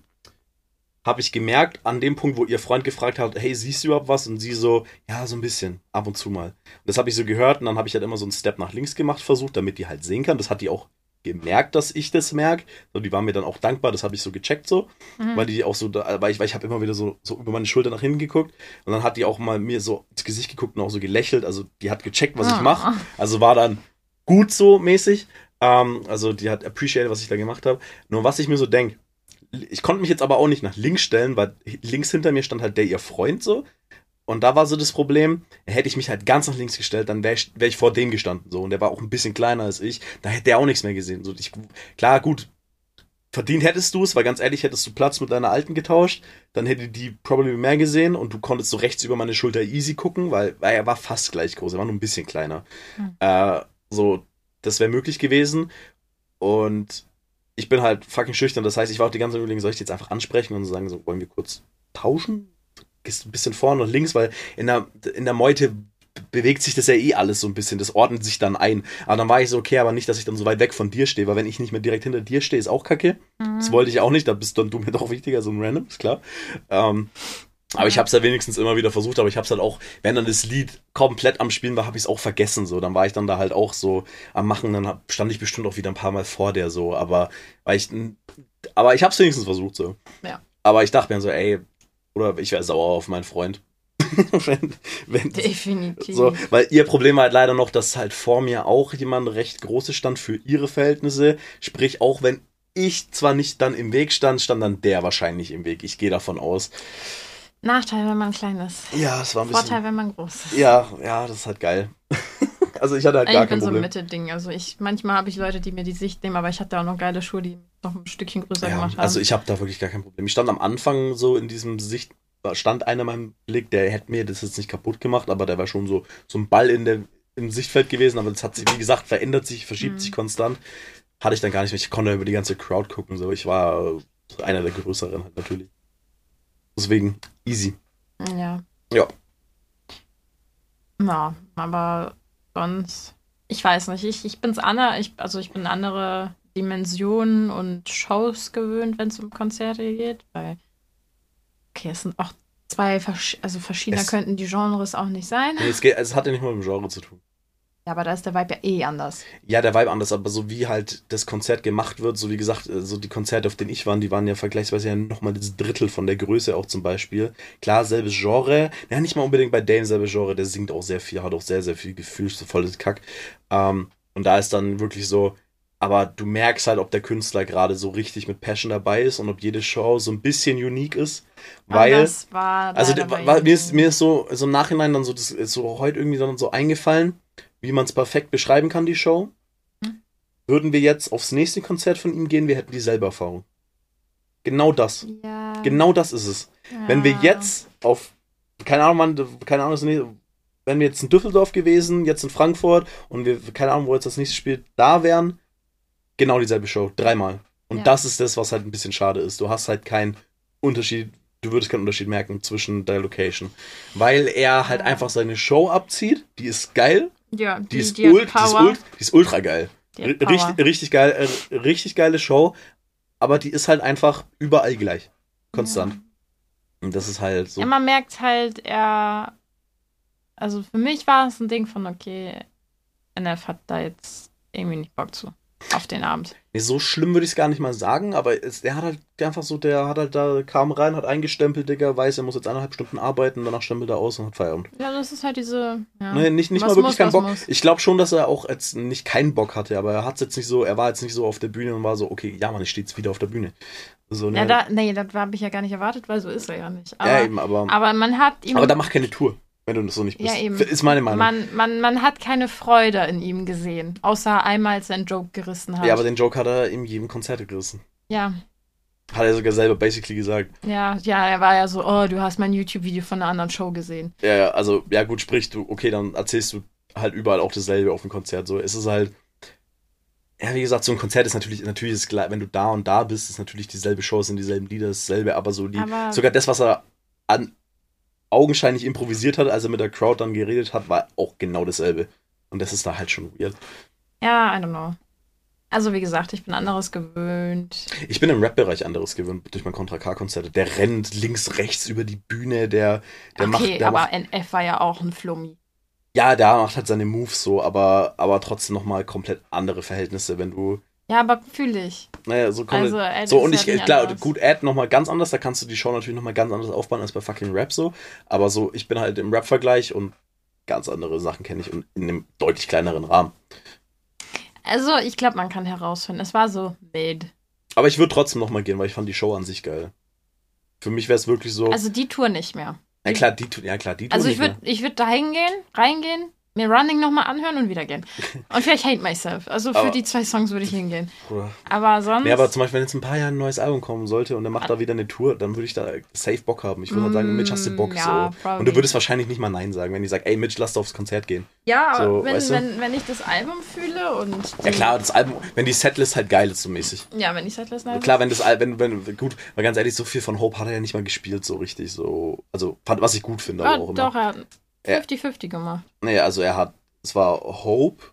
Habe ich gemerkt, an dem Punkt, wo ihr Freund gefragt hat, hey, siehst du überhaupt was? Und sie so, ja, so ein bisschen, ab und zu mal. Und das habe ich so gehört und dann habe ich halt immer so einen Step nach links gemacht, versucht, damit die halt sehen kann. Das hat die auch gemerkt, dass ich das merke. So, die war mir dann auch dankbar, das habe ich so gecheckt so. mhm. Weil die auch so, da, weil ich, weil ich habe immer wieder so, so über meine Schulter nach hinten geguckt und dann hat die auch mal mir so ins Gesicht geguckt und auch so gelächelt. Also die hat gecheckt, was ich Ah. mache. Also war dann gut so mäßig. Ähm, also die hat appreciated, was ich da gemacht habe. Nur was ich mir so denke, ich konnte mich jetzt aber auch nicht nach links stellen, weil links hinter mir stand halt der ihr Freund so. Und da war so das Problem, hätte ich mich halt ganz nach links gestellt, dann wäre ich, wär ich vor dem gestanden. So. Und der war auch ein bisschen kleiner als ich. Da hätte der auch nichts mehr gesehen. So, ich, klar, gut, verdient hättest du es, weil ganz ehrlich, hättest du Platz mit deiner alten getauscht, dann hätte die probably mehr gesehen und du konntest so rechts über meine Schulter easy gucken, weil, weil er war fast gleich groß, er war nur ein bisschen kleiner. Hm. Äh, so, das wäre möglich gewesen. Und ich bin halt fucking schüchtern. Das heißt, ich war auch die ganze Zeit überlegen, soll ich die jetzt einfach ansprechen und sagen, so, wollen wir kurz tauschen? Gehst ein bisschen vorne und links, weil in der, in der Meute bewegt sich das ja eh alles so ein bisschen. Das ordnet sich dann ein. Aber dann war ich so, okay, aber nicht, dass ich dann so weit weg von dir stehe, weil wenn ich nicht mehr direkt hinter dir stehe, ist auch kacke. Mhm. Das wollte ich auch nicht. Da bist dann du mir doch wichtiger, so ein Random, ist klar. Ähm, aber ich habe es ja wenigstens immer wieder versucht, aber ich habe es halt auch, wenn dann das Lied komplett am Spielen war, habe ich es auch vergessen. So, dann war ich dann da halt auch so am Machen, dann hab, stand ich bestimmt auch wieder ein paar Mal vor der so, aber weil ich, aber ich habe es wenigstens versucht so. Ja. Aber ich dachte mir so, ey, oder ich wäre sauer auf meinen Freund. wenn, wenn, Definitiv. So, weil ihr Problem war halt leider noch, dass halt vor mir auch jemand recht großes stand für ihre Verhältnisse. Sprich, auch wenn ich zwar nicht dann im Weg stand, stand dann der wahrscheinlich im Weg. Ich gehe davon aus. Nachteil, wenn man klein ist. Ja, das war ein bisschen. Vorteil, wenn man groß ist. Ja, ja, das ist halt geil. also ich hatte halt gar ich kein bin Problem. so ein Mitte-Ding. Also ich, manchmal habe ich Leute, die mir die Sicht nehmen, aber ich hatte auch noch geile Schuhe, die noch ein Stückchen größer ja, gemacht haben. Also ich habe da wirklich gar kein Problem. Ich stand am Anfang so in diesem Sicht, stand einer in meinem Blick, der hätte mir das jetzt nicht kaputt gemacht, aber der war schon so, so ein Ball in der, im Sichtfeld gewesen, aber das hat sich, wie gesagt, verändert sich, verschiebt mhm. sich konstant. Hatte ich dann gar nicht mehr. Ich konnte über die ganze Crowd gucken. So. Ich war einer der größeren halt natürlich. Deswegen easy. Ja. Ja. Ja, aber sonst, ich weiß nicht, ich, ich bin's andere, ich, also ich bin andere Dimensionen und Shows gewöhnt, wenn es um Konzerte geht, weil, okay, es sind auch zwei, also verschiedener es, könnten die Genres auch nicht sein. Nee, es, geht, es hat ja nicht mal mit dem Genre zu tun. Ja, aber da ist der Vibe ja eh anders. Ja, der Vibe anders, aber so wie halt das Konzert gemacht wird, so wie gesagt, äh, so die Konzerte, auf denen ich war, die waren ja vergleichsweise ja nochmal das Drittel von der Größe auch zum Beispiel. Klar, selbes Genre. Ja, nicht mal unbedingt bei Dame selbes Genre, der singt auch sehr viel, hat auch sehr, sehr viel Gefühl, so volles Kack. Ähm, und da ist dann wirklich so, aber du merkst halt, ob der Künstler gerade so richtig mit Passion dabei ist und ob jede Show so ein bisschen unique ist. Weil, war also war, mir ist, mir ist so, so im Nachhinein dann so, das so heute irgendwie dann so eingefallen wie man es perfekt beschreiben kann, die Show. Hm? Würden wir jetzt aufs nächste Konzert von ihm gehen, wir hätten dieselbe Erfahrung. Genau das. Ja. Genau das ist es. Ja. Wenn wir jetzt auf, keine Ahnung, man, keine Ahnung, wenn wir jetzt in Düsseldorf gewesen, jetzt in Frankfurt und wir, keine Ahnung, wo jetzt das nächste Spiel da wären, genau dieselbe Show, dreimal. Und ja. das ist das, was halt ein bisschen schade ist. Du hast halt keinen Unterschied, du würdest keinen Unterschied merken zwischen der Location. Weil er halt einfach seine Show abzieht, die ist geil, ja, die, die, ist, die, ult, die, ist, ult, die ist ultra geil. Richtig, richtig geil, äh, richtig geile Show, aber die ist halt einfach überall gleich. Konstant. Ja. Und das ist halt so. Ja, man merkt halt, er. Also für mich war es ein Ding von, okay, NF hat da jetzt irgendwie nicht Bock zu auf den Abend. Nee, so schlimm würde ich es gar nicht mal sagen, aber es, der hat halt einfach so, der hat halt da, kam rein, hat eingestempelt, Digga, weiß, er muss jetzt eineinhalb Stunden arbeiten, danach stempelt er aus und hat Feierabend. Ja, das ist halt diese. Ja. Nee, nicht, nicht mal wirklich muss, keinen Bock. Muss. Ich glaube schon, dass er auch jetzt nicht keinen Bock hatte, aber er hat jetzt nicht so, er war jetzt nicht so auf der Bühne und war so, okay, ja, man, ich stehe jetzt wieder auf der Bühne. So, ne? Ja, da, nee, das habe ich ja gar nicht erwartet, weil so ist er ja nicht. Aber, ja, eben, aber. Aber man hat ihm. Aber da macht keine Tour wenn du das so nicht bist. Ja, eben. Ist meine Meinung. Man, man, man hat keine Freude in ihm gesehen, außer einmal seinen Joke gerissen hat. Ja, aber den Joke hat er in jedem Konzert gerissen. Ja. Hat er sogar selber basically gesagt. Ja, ja, er war ja so, oh, du hast mein YouTube-Video von einer anderen Show gesehen. Ja, ja, also, ja gut, sprich du, okay, dann erzählst du halt überall auch dasselbe auf dem Konzert. So, es ist halt, ja, wie gesagt, so ein Konzert ist natürlich, natürlich ist klar, wenn du da und da bist, ist natürlich dieselbe Show, sind dieselben Lieder, dasselbe, aber so die, aber sogar das, was er an, augenscheinlich improvisiert hat, als er mit der Crowd dann geredet hat, war auch genau dasselbe. Und das ist da halt schon weird. Ja, I don't know. Also wie gesagt, ich bin anderes gewöhnt. Ich bin im Rap-Bereich anderes gewöhnt durch mein Contra K-Konzert. Der rennt links, rechts über die Bühne, der, der okay, macht. Okay, aber macht, NF war ja auch ein Flummi. Ja, der macht halt seine Moves so, aber, aber trotzdem nochmal komplett andere Verhältnisse, wenn du ja, aber fühle ich. Naja, so kommt also, Ed so und ich halt klar anders. gut Ad nochmal ganz anders, da kannst du die Show natürlich nochmal ganz anders aufbauen als bei fucking Rap so, aber so ich bin halt im Rap Vergleich und ganz andere Sachen kenne ich und in einem deutlich kleineren Rahmen. Also, ich glaube, man kann herausfinden, es war so mid. Aber ich würde trotzdem nochmal gehen, weil ich fand die Show an sich geil. Für mich wäre es wirklich so Also die Tour nicht mehr. Ja klar, die Tour, ja klar, die Tour Also ich würde ich würde da hingehen, reingehen, mir Running nochmal anhören und wieder gehen. Und vielleicht Hate Myself. Also für Aber- die zwei Songs würde ich hingehen. Bruder. Aber sonst. Nee, aber zum Beispiel, wenn jetzt in ein paar Jahren ein neues Album kommen sollte und er macht da wieder eine Tour, dann würde ich da safe Bock haben. Ich würde mal sagen, Mitch, hast du Bock? Mm, ja, so. probably. Und du würdest wahrscheinlich nicht mal Nein sagen, wenn die sagt, ey Mitch, lass doch aufs Konzert gehen. ja, so, wenn, weißt du? wenn, wenn ich das Album fühle und. Ja die- klar, das Album, wenn die Setlist halt geil ist, so mäßig. Ja, wenn ich Setlist nice Klar, wenn das Al- wenn, wenn, gut, weil ganz ehrlich, so viel von Hope hat er ja nicht mal gespielt, so richtig, so, also, was ich gut finde, aber auch immer. doch, er Ja. 50-50 gemacht. Nee, also er hat, es war Hope.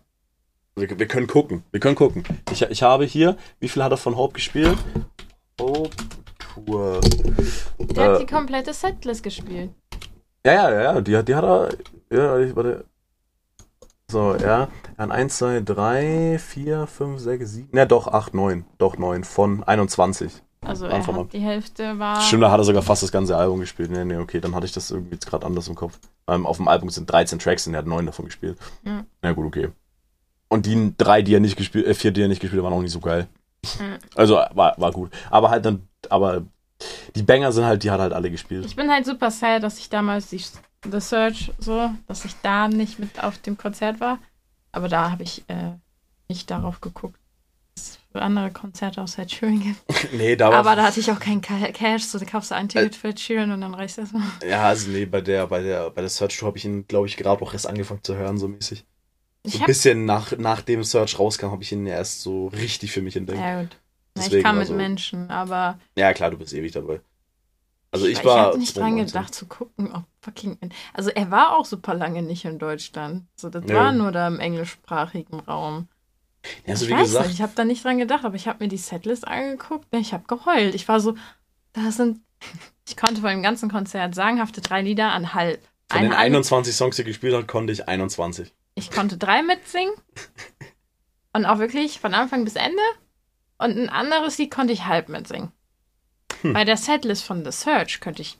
Wir, wir können gucken, wir können gucken. Ich, ich habe hier, wie viel hat er von Hope gespielt? Hope Tour. Der hat Äh, die komplette Setlist gespielt. Ja, ja, ja, die, hat- die hat er. Ja, ich, warte. So, ja. Er hat 1, 2, 3, 4, 5, 6, 7. Ne, doch, 8, 9. Doch, 9 von 21. Also er hat die Hälfte war. Stimmt, da hat er sogar fast das ganze Album gespielt. Nee, nee, okay, dann hatte ich das irgendwie jetzt gerade anders im Kopf. Ähm, auf dem Album sind 13 Tracks und er hat 9 davon gespielt. Ja. Na gut, okay. Und die drei, die er nicht gespielt, äh, vier, die er nicht gespielt hat, waren auch nicht so geil. Ja. Also war, war gut. Aber halt dann, aber die Banger sind halt, die hat halt alle gespielt. Ich bin halt super sad, dass ich damals die The Search so, dass ich da nicht mit auf dem Konzert war. Aber da habe ich äh, nicht darauf geguckt, andere Konzerte aus Ed Sheeran gibt. nee, da war. Aber da hatte ich auch keinen Ca- Cash, so da kaufst du ein Ticket für Ed Sheeran und dann reicht das mal. Ja, also nee, bei der, bei der, bei der Search Tour habe ich ihn, glaube ich, gerade auch erst angefangen zu hören, so mäßig. So Ich ein bisschen nach, nachdem Search rauskam, habe ich ihn erst so richtig für mich entdeckt. Ja, ja gut. Na, ich Deswegen, kam mit also- Menschen, aber klar, du bist ewig dabei. Also ich, ich war. habe nicht dran 92. gedacht zu gucken, ob fucking. Also er war auch super lange nicht in Deutschland. So, das Ja. war nur da im englischsprachigen Raum. Ja, also ich wie weiß gesagt, nicht, ich habe da nicht dran gedacht, aber ich habe mir die Setlist angeguckt. ne, Ich habe geheult. Ich war so, da sind, ich konnte vor dem ganzen Konzert sagenhafte drei Lieder an halb. von den Eine- 21 Songs, die er gespielt hat, konnte ich 21. Ich konnte drei mitsingen und auch wirklich von Anfang bis Ende. Und ein anderes Lied konnte ich halb mitsingen. Hm. Bei der Setlist von The Search könnte ich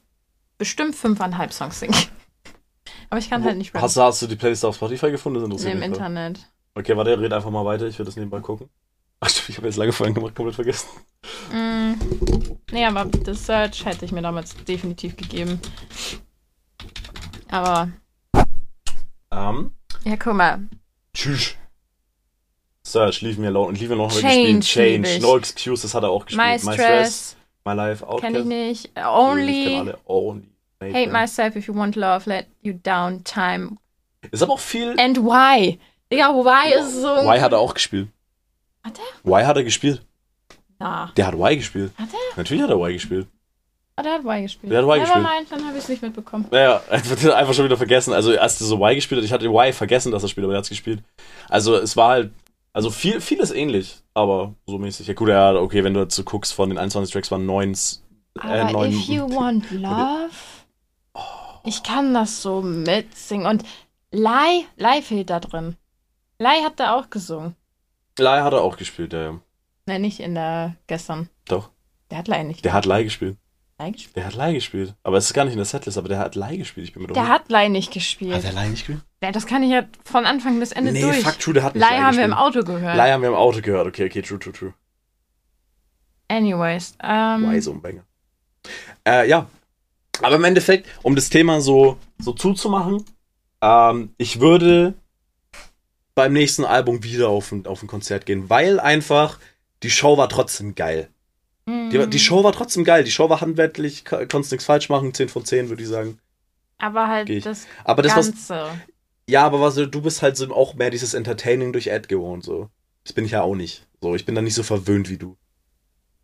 bestimmt fünfeinhalb Songs singen. Aber ich kann halt nicht rappen. Hast, du- hast du die Playlist auf Spotify gefunden? Das Nee, interessiert im mich. Internet. Okay, warte, red einfach mal weiter, ich werde das nebenbei gucken. Ach, stimmt, ich habe jetzt lange vorhin gemacht, komplett vergessen. Mm. Nee, aber The Search hätte ich mir damals definitiv gegeben. Aber, Ähm, ja, guck mal. tschüss. Search, Leave Me Alone. Und Leave Me Alone Change gespielt. Change. ich. No Excuses hat er auch gespielt. My Stress, My Life, Outcast. kenn ich nicht. Ich Only, alle. Only. Hate them. Myself If You Want Love, Let You Down, Time. Ist aber auch viel. And Why. Digga, Why ist so... Y hat er auch gespielt. Hat Y hat er gespielt. Na, Der hat Y gespielt. Hat er? Natürlich hat er Y gespielt. ah, der hat Y gespielt. Der hat Y gespielt. Nevermind, dann habe ich es nicht mitbekommen. Naja, einfach schon wieder vergessen. Also, als er so Y gespielt hat, ich hatte Y vergessen, dass er spielt, aber er hat es gespielt. Also, es war halt, also viel, vieles ähnlich, aber so mäßig. Ja, gut, ja, okay, wenn du dazu guckst, von den 21 Tracks waren 9, äh, Aber 9. If You Want Love... Ich kann das so mitsingen. Und Lai, Lai fehlt da drin. Lai hat da auch gesungen. Lai hat er auch gespielt, ja, ja. Nein, nicht in der gestern. Doch. Der hat Lai nicht Der hat Lai gespielt. Lai gespielt. Der hat Lai gespielt. Aber es ist gar nicht in der Setlist, aber der hat Lai gespielt. Ich bin mir doch Der hat Lai nicht gespielt. Hat der Lai nicht gespielt? Ja, das kann ich ja von Anfang bis Ende nee, durch. fuck, true, der hat nicht Lai haben wir im gespielt. Auto gehört. Lai haben wir im Auto gehört. Okay, okay, true, true, true. Anyways. Ähm, Wise um Banger. Äh, ja. Aber im Endeffekt, um das Thema so, so zuzumachen, ähm, ich würde beim nächsten Album wieder auf ein, auf ein Konzert gehen, weil einfach die Show war trotzdem geil. Die, mm, die Show war trotzdem geil. Die Show war handwerklich, konntest nichts falsch machen, 10 von 10 würde ich sagen. Aber halt das Aber das was, Ganze. ja, aber was, du bist halt so auch mehr dieses Entertaining durch Ad gewohnt, so. Das bin ich ja auch nicht. So, ich bin da nicht so verwöhnt wie du.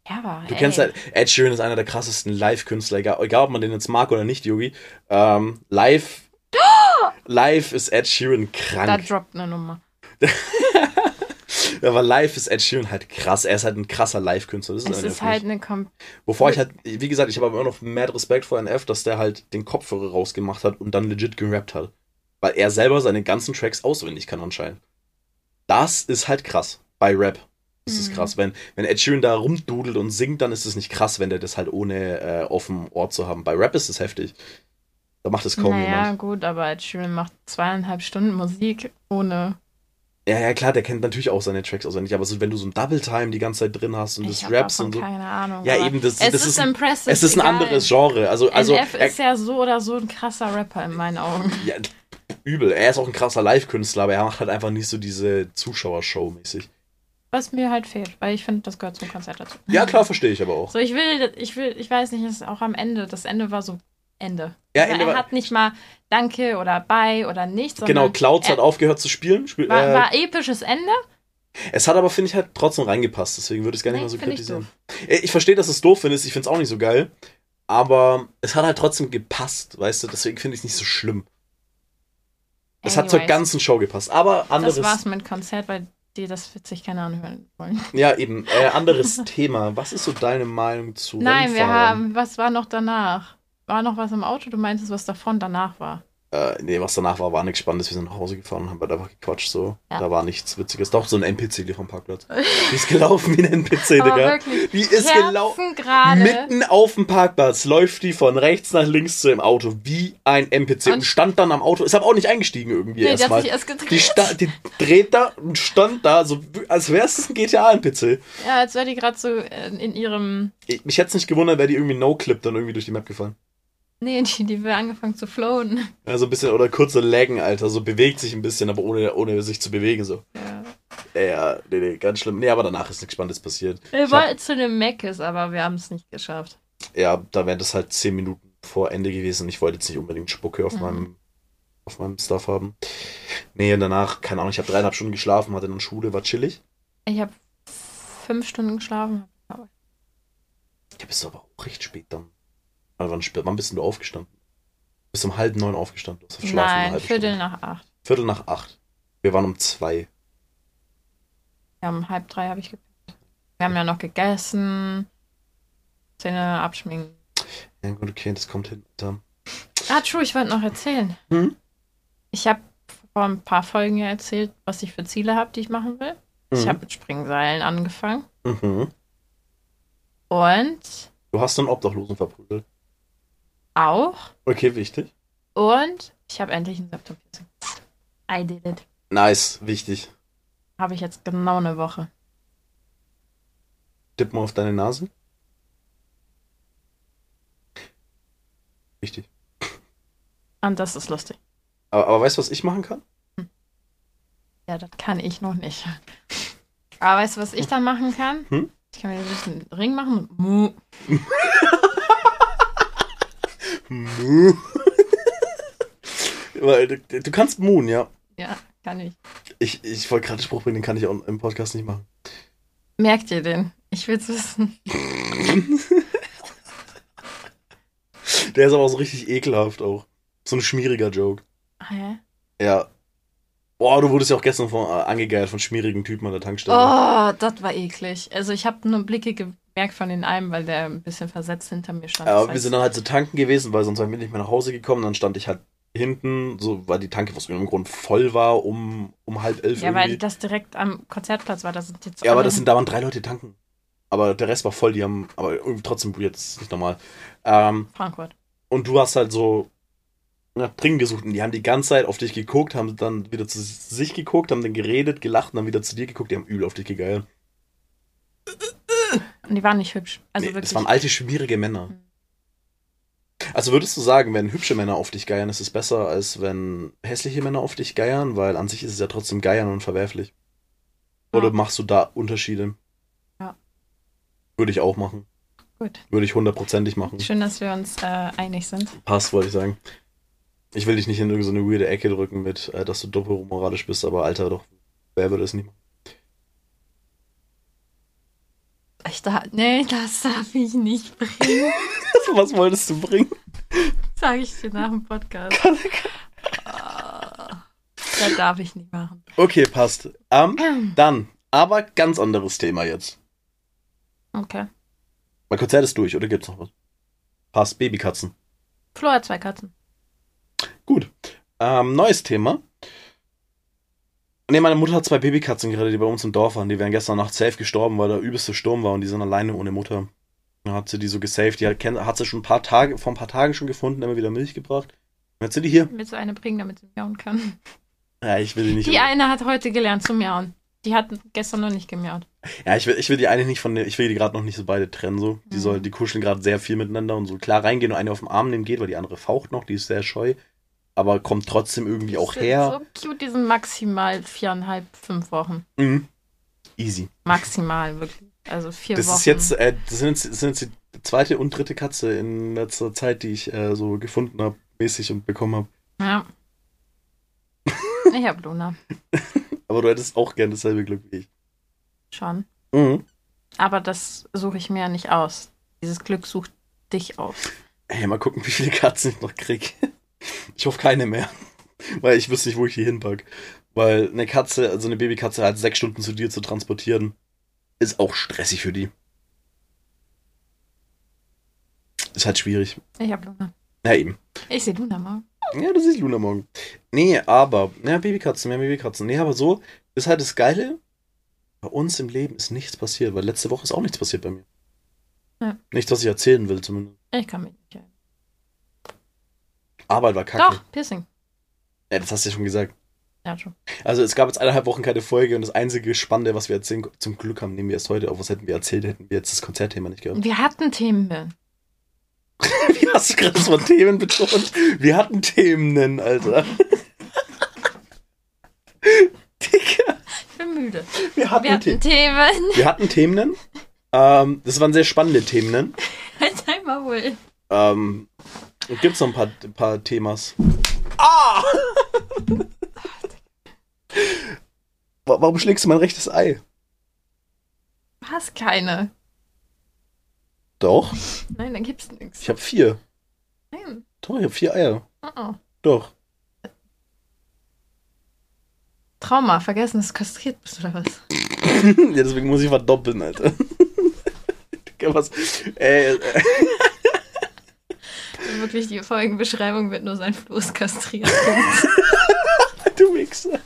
Ja, aber. Du ey, kennst halt, Ed Sheeran ist einer der krassesten Live-Künstler, egal, egal ob man den jetzt mag oder nicht, Yogi. Ähm, live, live ist Ed Sheeran Da krank. droppt eine Nummer. Aber live ist Ed Sheeran halt krass. Er ist halt ein krasser Live-Künstler. Das ist, Es ist halt eine Kom Wovor ich halt, wie gesagt, ich habe aber immer noch mad Respekt vor NF, dass der halt den Kopfhörer rausgemacht hat und dann legit gerappt hat. Weil er selber seine ganzen Tracks auswendig kann anscheinend. Das ist halt krass. Bei Rap. Das ist Mhm. krass. Wenn, wenn Ed Sheeran da rumdudelt und singt, dann ist es nicht krass, wenn der das halt ohne äh, auf dem Ohr zu haben. Bei Rap ist es heftig. Da macht es kaum Naja, jemand. gut, aber Ed Sheeran macht zweieinhalb Stunden Musik ohne. Ja, ja, klar, der kennt natürlich auch seine Tracks auswendig, aber so, wenn du so ein Double Time die ganze Zeit drin hast und Ich das Raps und so. keine Ahnung. Ja, eben, das, Es das ist, ein, es ist ein egal. anderes Genre. Also, also NF er, ist ja so oder so ein krasser Rapper in meinen Augen. ja, übel. Er ist auch ein krasser Live-Künstler, aber er macht halt einfach nicht so diese Zuschauershow mäßig. Was mir halt fehlt, weil ich finde, das gehört zum Konzert dazu. Ja, klar, verstehe ich aber auch. So, ich will, ich will, ich weiß nicht, es ist auch am Ende. Das Ende war so Ende. Ja, also Ende er war- hat nicht mal Danke oder Bye oder nichts. Genau, Clouds hat aufgehört zu spielen. Spiel, War, äh, war episches Ende. es hat aber, finde ich, halt trotzdem reingepasst. Deswegen würde ich es gar nicht Nee, mal so find ich kritisieren. Äh, Ich verstehe, dass du es doof findest. Ich finde es auch nicht so geil. Aber es hat halt trotzdem gepasst, weißt du? Deswegen finde ich es nicht so schlimm. Es hat zur ganzen Show gepasst. Aber anderes. Das war's mit Konzert, weil die das wird sich keiner anhören wollen. Ja, eben. Äh, anderes Thema. Was ist so deine Meinung zu Nein, wir Rennfahrern? haben, was war noch danach? War noch was im Auto? Du meintest, was davon danach war. Äh, nee, was danach war, war nichts Spannendes. Wir sind nach Hause gefahren und haben einfach gequatscht. So. Ja. Da war nichts Witziges. Doch, so ein NPC hier vom Parkplatz. Die ist gelaufen wie ein NPC, Aber Digga. wirklich, Die ist gelaufen. Mitten auf dem Parkplatz läuft die von rechts nach links zu dem Auto wie ein NPC und, Und- stand dann am Auto. Ist aber auch nicht eingestiegen irgendwie Nee, die hat erstmal. sich erst gedreht. Die, sta die dreht da und stand da, so als wäre es ein GTA-NPC. Ja, als wäre die gerade so in ihrem. Ich- Mich hätte es nicht gewundert, wäre die irgendwie No-Clip dann irgendwie durch die Map gefallen. Nee, die, die will angefangen zu flowen. Ja, so ein bisschen, oder kurze Laggen, Alter. So bewegt sich ein bisschen, aber ohne, ohne sich zu bewegen, so. Ja. Ja, nee, nee, ganz schlimm. Nee, aber danach ist nichts Spannendes passiert. Wir Ich hab- wollten zu dem Meckes, aber wir haben es nicht geschafft. Ja, da wären das halt zehn Minuten vor Ende gewesen. Ich wollte jetzt nicht unbedingt Spucke auf Mhm. meinem auf meinem Stuff haben. Nee, und danach, keine Ahnung, ich habe dreieinhalb Stunden geschlafen, hatte dann Schule, war chillig. Ich habe fünf Stunden geschlafen. Ja, bist du aber auch recht spät dann. Wann, wann bist du aufgestanden? Bis um halb neun aufgestanden. Du hast verschlafen Nein, Viertel Stunde. nach acht. Viertel nach acht. Wir waren um zwei. Ja, um halb drei habe ich gepennt. Wir haben ja noch gegessen. Zähne abschminken. Ja gut, okay, das kommt hin. Ah, true, ich wollte noch erzählen. Hm? Ich habe vor ein paar Folgen ja erzählt, was ich für Ziele habe, die ich machen will. Ich Mhm. habe mit Springseilen angefangen. Mhm. Und Du hast einen Obdachlosen verprügelt. Auch. Okay, wichtig. Und ich habe endlich ein Septum-Piercing. I did it. Nice, wichtig. Habe ich jetzt genau eine Woche. Tipp mal auf deine Nase. Wichtig. Und das ist lustig. Aber, aber weißt du, was ich machen kann? Ja, das kann ich noch nicht. Aber weißt du, was ich dann machen kann? Hm? Ich kann mir ein bisschen Ring machen. Weil du, du kannst Moon, ja. Ja, kann ich. Ich, ich wollte gerade Spruch bringen, den kann ich auch im Podcast nicht machen. Merkt ihr den? Ich will's wissen. Der ist aber auch so richtig ekelhaft auch. So ein schmieriger Joke. Ah, ja? Ja. Boah, du wurdest ja auch gestern von, äh, angegeiert von schmierigen Typen an der Tankstelle. Oh, das war eklig. Also ich habe nur Blicke gemerkt von den einen, weil der ein bisschen versetzt hinter mir stand. Aber Das wir sind dann halt so tanken gewesen, weil sonst wären wir nicht mehr nach Hause gekommen. Dann stand ich halt hinten, so weil die Tanke aus irgendeinem Grund voll war, um, um halb elf ja, weil irgendwie. das direkt am Konzertplatz war. Da sind jetzt ja, aber das sind, da waren drei Leute tanken. Aber der Rest war voll, die haben, aber trotzdem jetzt nicht normal. Ähm, Frankfurt. und du hast halt so nach Trinken gesucht und die haben die ganze Zeit auf dich geguckt, haben dann wieder zu sich geguckt, haben dann geredet, gelacht und dann wieder zu dir geguckt, die haben übel auf dich gegeilt. Und die waren nicht hübsch. Also nee, wirklich. das waren alte, schmierige Männer. Mhm. Also würdest du sagen, wenn hübsche Männer auf dich geiern, ist es besser, als wenn hässliche Männer auf dich geiern? Weil an sich ist es ja trotzdem geiern und verwerflich. Oder Ja. machst du da Unterschiede? Ja. Würde ich auch machen. Gut. Würde ich hundertprozentig machen. Schön, dass wir uns äh, einig sind. Passt, wollte ich sagen. Ich will dich nicht in irgendeine weirde Ecke drücken mit, äh, dass du doppelmoralisch bist, aber Alter, doch, wer würde es nicht machen? Ich da, nee, das darf ich nicht bringen. Was wolltest du bringen? Sage ich dir nach dem Podcast. Das darf ich nicht machen. Okay, passt. Ähm, dann, aber ganz anderes Thema jetzt. Okay. Mein Konzert ist durch, oder gibt's noch was? Passt, Babykatzen. Flo hat zwei Katzen. Gut. Ähm, neues Thema. Ne, meine Mutter hat zwei Babykatzen gerade, die bei uns im Dorf waren. Die wären gestern Nacht safe gestorben, weil der übelste Sturm war und die sind alleine ohne Mutter. Dann hat sie die so gesaved. Die hat, hat sie schon ein paar Tage, vor ein paar Tagen schon gefunden, immer wieder Milch gebracht. Dann hat sie die hier. Willst du eine bringen, damit sie miauen kann? Ja, ich will die nicht. Die eine hat heute gelernt zu miauen. Die hat gestern noch nicht gemiaut. Ja, ich will, ich will die eine nicht von der, ich will die gerade noch nicht so beide trennen, so. Die Mhm. soll, die kuscheln gerade sehr viel miteinander und so klar reingehen und eine auf den Arm nehmen geht, weil die andere faucht noch, die ist sehr scheu. Aber kommt trotzdem irgendwie auch her. So cute, die sind maximal viereinhalb, fünf Wochen. Mhm. Easy. Maximal, wirklich. Also vier Das Wochen. ist jetzt, äh, das sind, jetzt- das sind jetzt die zweite und dritte Katze in letzter Zeit, die ich äh, so gefunden habe, mäßig und bekommen habe. Ja. Ich hab Luna. Aber du hättest auch gern dasselbe Glück wie ich. Schon. Mhm. Aber das suche ich mir ja nicht aus. Dieses Glück sucht dich aus. Ey, mal gucken, wie viele Katzen ich noch krieg. Ich hoffe keine mehr. Weil ich wüsste nicht, wo ich die hinpack. Weil eine Katze, also eine Babykatze halt sechs Stunden zu dir zu transportieren, ist auch stressig für die. Ist halt schwierig. Ich hab Luna. Ja, eben. Ich sehe Luna morgen. Ja, das ist Luna morgen. Nee, aber, ja, Babykatzen, mehr Babykatzen. Nee, aber so ist halt das Geile. Bei uns im Leben ist nichts passiert, weil letzte Woche ist auch nichts passiert bei mir. Ja. Nichts, was ich erzählen will, zumindest. Ich kann mich nicht erinnern. Arbeit war kacke. Doch, Piercing. Ja, das hast du ja schon gesagt. Ja, schon. Also es gab jetzt eineinhalb Wochen keine Folge und das einzige Spannende, was wir erzählen, zum Glück haben, nehmen wir erst heute auf. Was hätten wir erzählt, hätten wir jetzt das Konzertthema nicht gehabt. Wir hatten Themen. Wie hast du gerade das Wort Themen betont? Wir hatten Themen, Alter. Digga, Ich bin müde. wir hatten, Wir hatten Themen. Themen. Wir hatten Themen. Ähm, das waren sehr spannende Themen. Halt einmal wohl. Ähm, Gibt es noch ein paar, ein paar Themas? Ah! Wa- Warum schlägst du mein rechtes Ei? Du hast keine. Doch, Nein, dann gibt's nichts. ich habe vier. Nein. Doch, ich habe vier Eier. Uh-uh. Doch. Trauma, vergessen, dass du kastriert bist oder was? ja, deswegen muss ich verdoppeln, Alter. Was? Äh, äh, Wirklich, die Folgenbeschreibung wird nur sein Floß kastriert. du Wichser.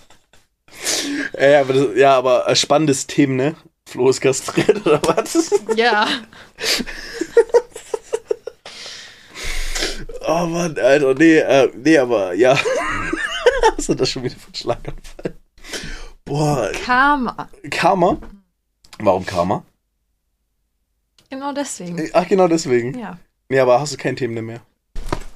Äh, aber das, ja, aber ein spannendes Thema, ne? Flo ist kastriert, oder was? ja. Oh Mann, Alter, nee, äh, nee, aber ja. Was hat das schon wieder ein Schlaganfall? Boah, Karma. Karma? Warum Karma? Genau deswegen. Ach, genau deswegen. Ja. Nee, aber hast du kein Thema mehr.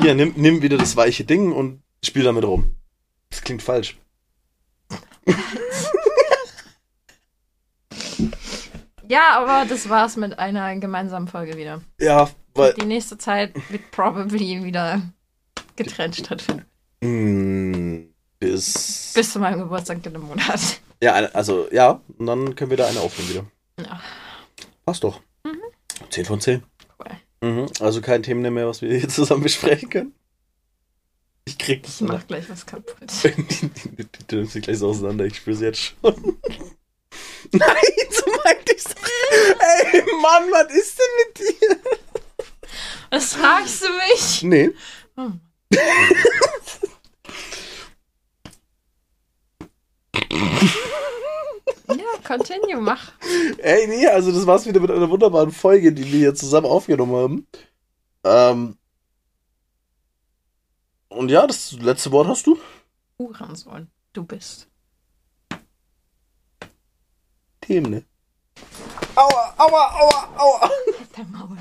Hier, nimm, nimm wieder das weiche Ding und spiel damit rum. Das klingt falsch. Ja, aber das war's mit einer gemeinsamen Folge wieder. Ja, weil. Die nächste Zeit wird probably wieder getrennt stattfinden. Mh, bis. Bis zu meinem Geburtstag in einem Monat. Ja, also, ja, und dann können wir da eine aufnehmen wieder. Ja. Passt doch. Mhm. 10 von 10. Mhm. Also kein Thema mehr, was wir hier zusammen besprechen können. Ich krieg das Ich mach gleich was kaputt. Die, nimmst dich gleich so auseinander, ich spür's jetzt schon. Nein, so meinte ich's. Ey, Mann, was ist denn mit dir? Was fragst du mich? Nee. Oh. Ja, continue, mach. Ey, nee, also das war's wieder mit einer wunderbaren Folge, die wir hier zusammen aufgenommen haben. Ähm. Und ja, das letzte Wort hast du? Hurensohn, du bist. Themen, ne? Aua, aua, aua, aua. Dein Maul.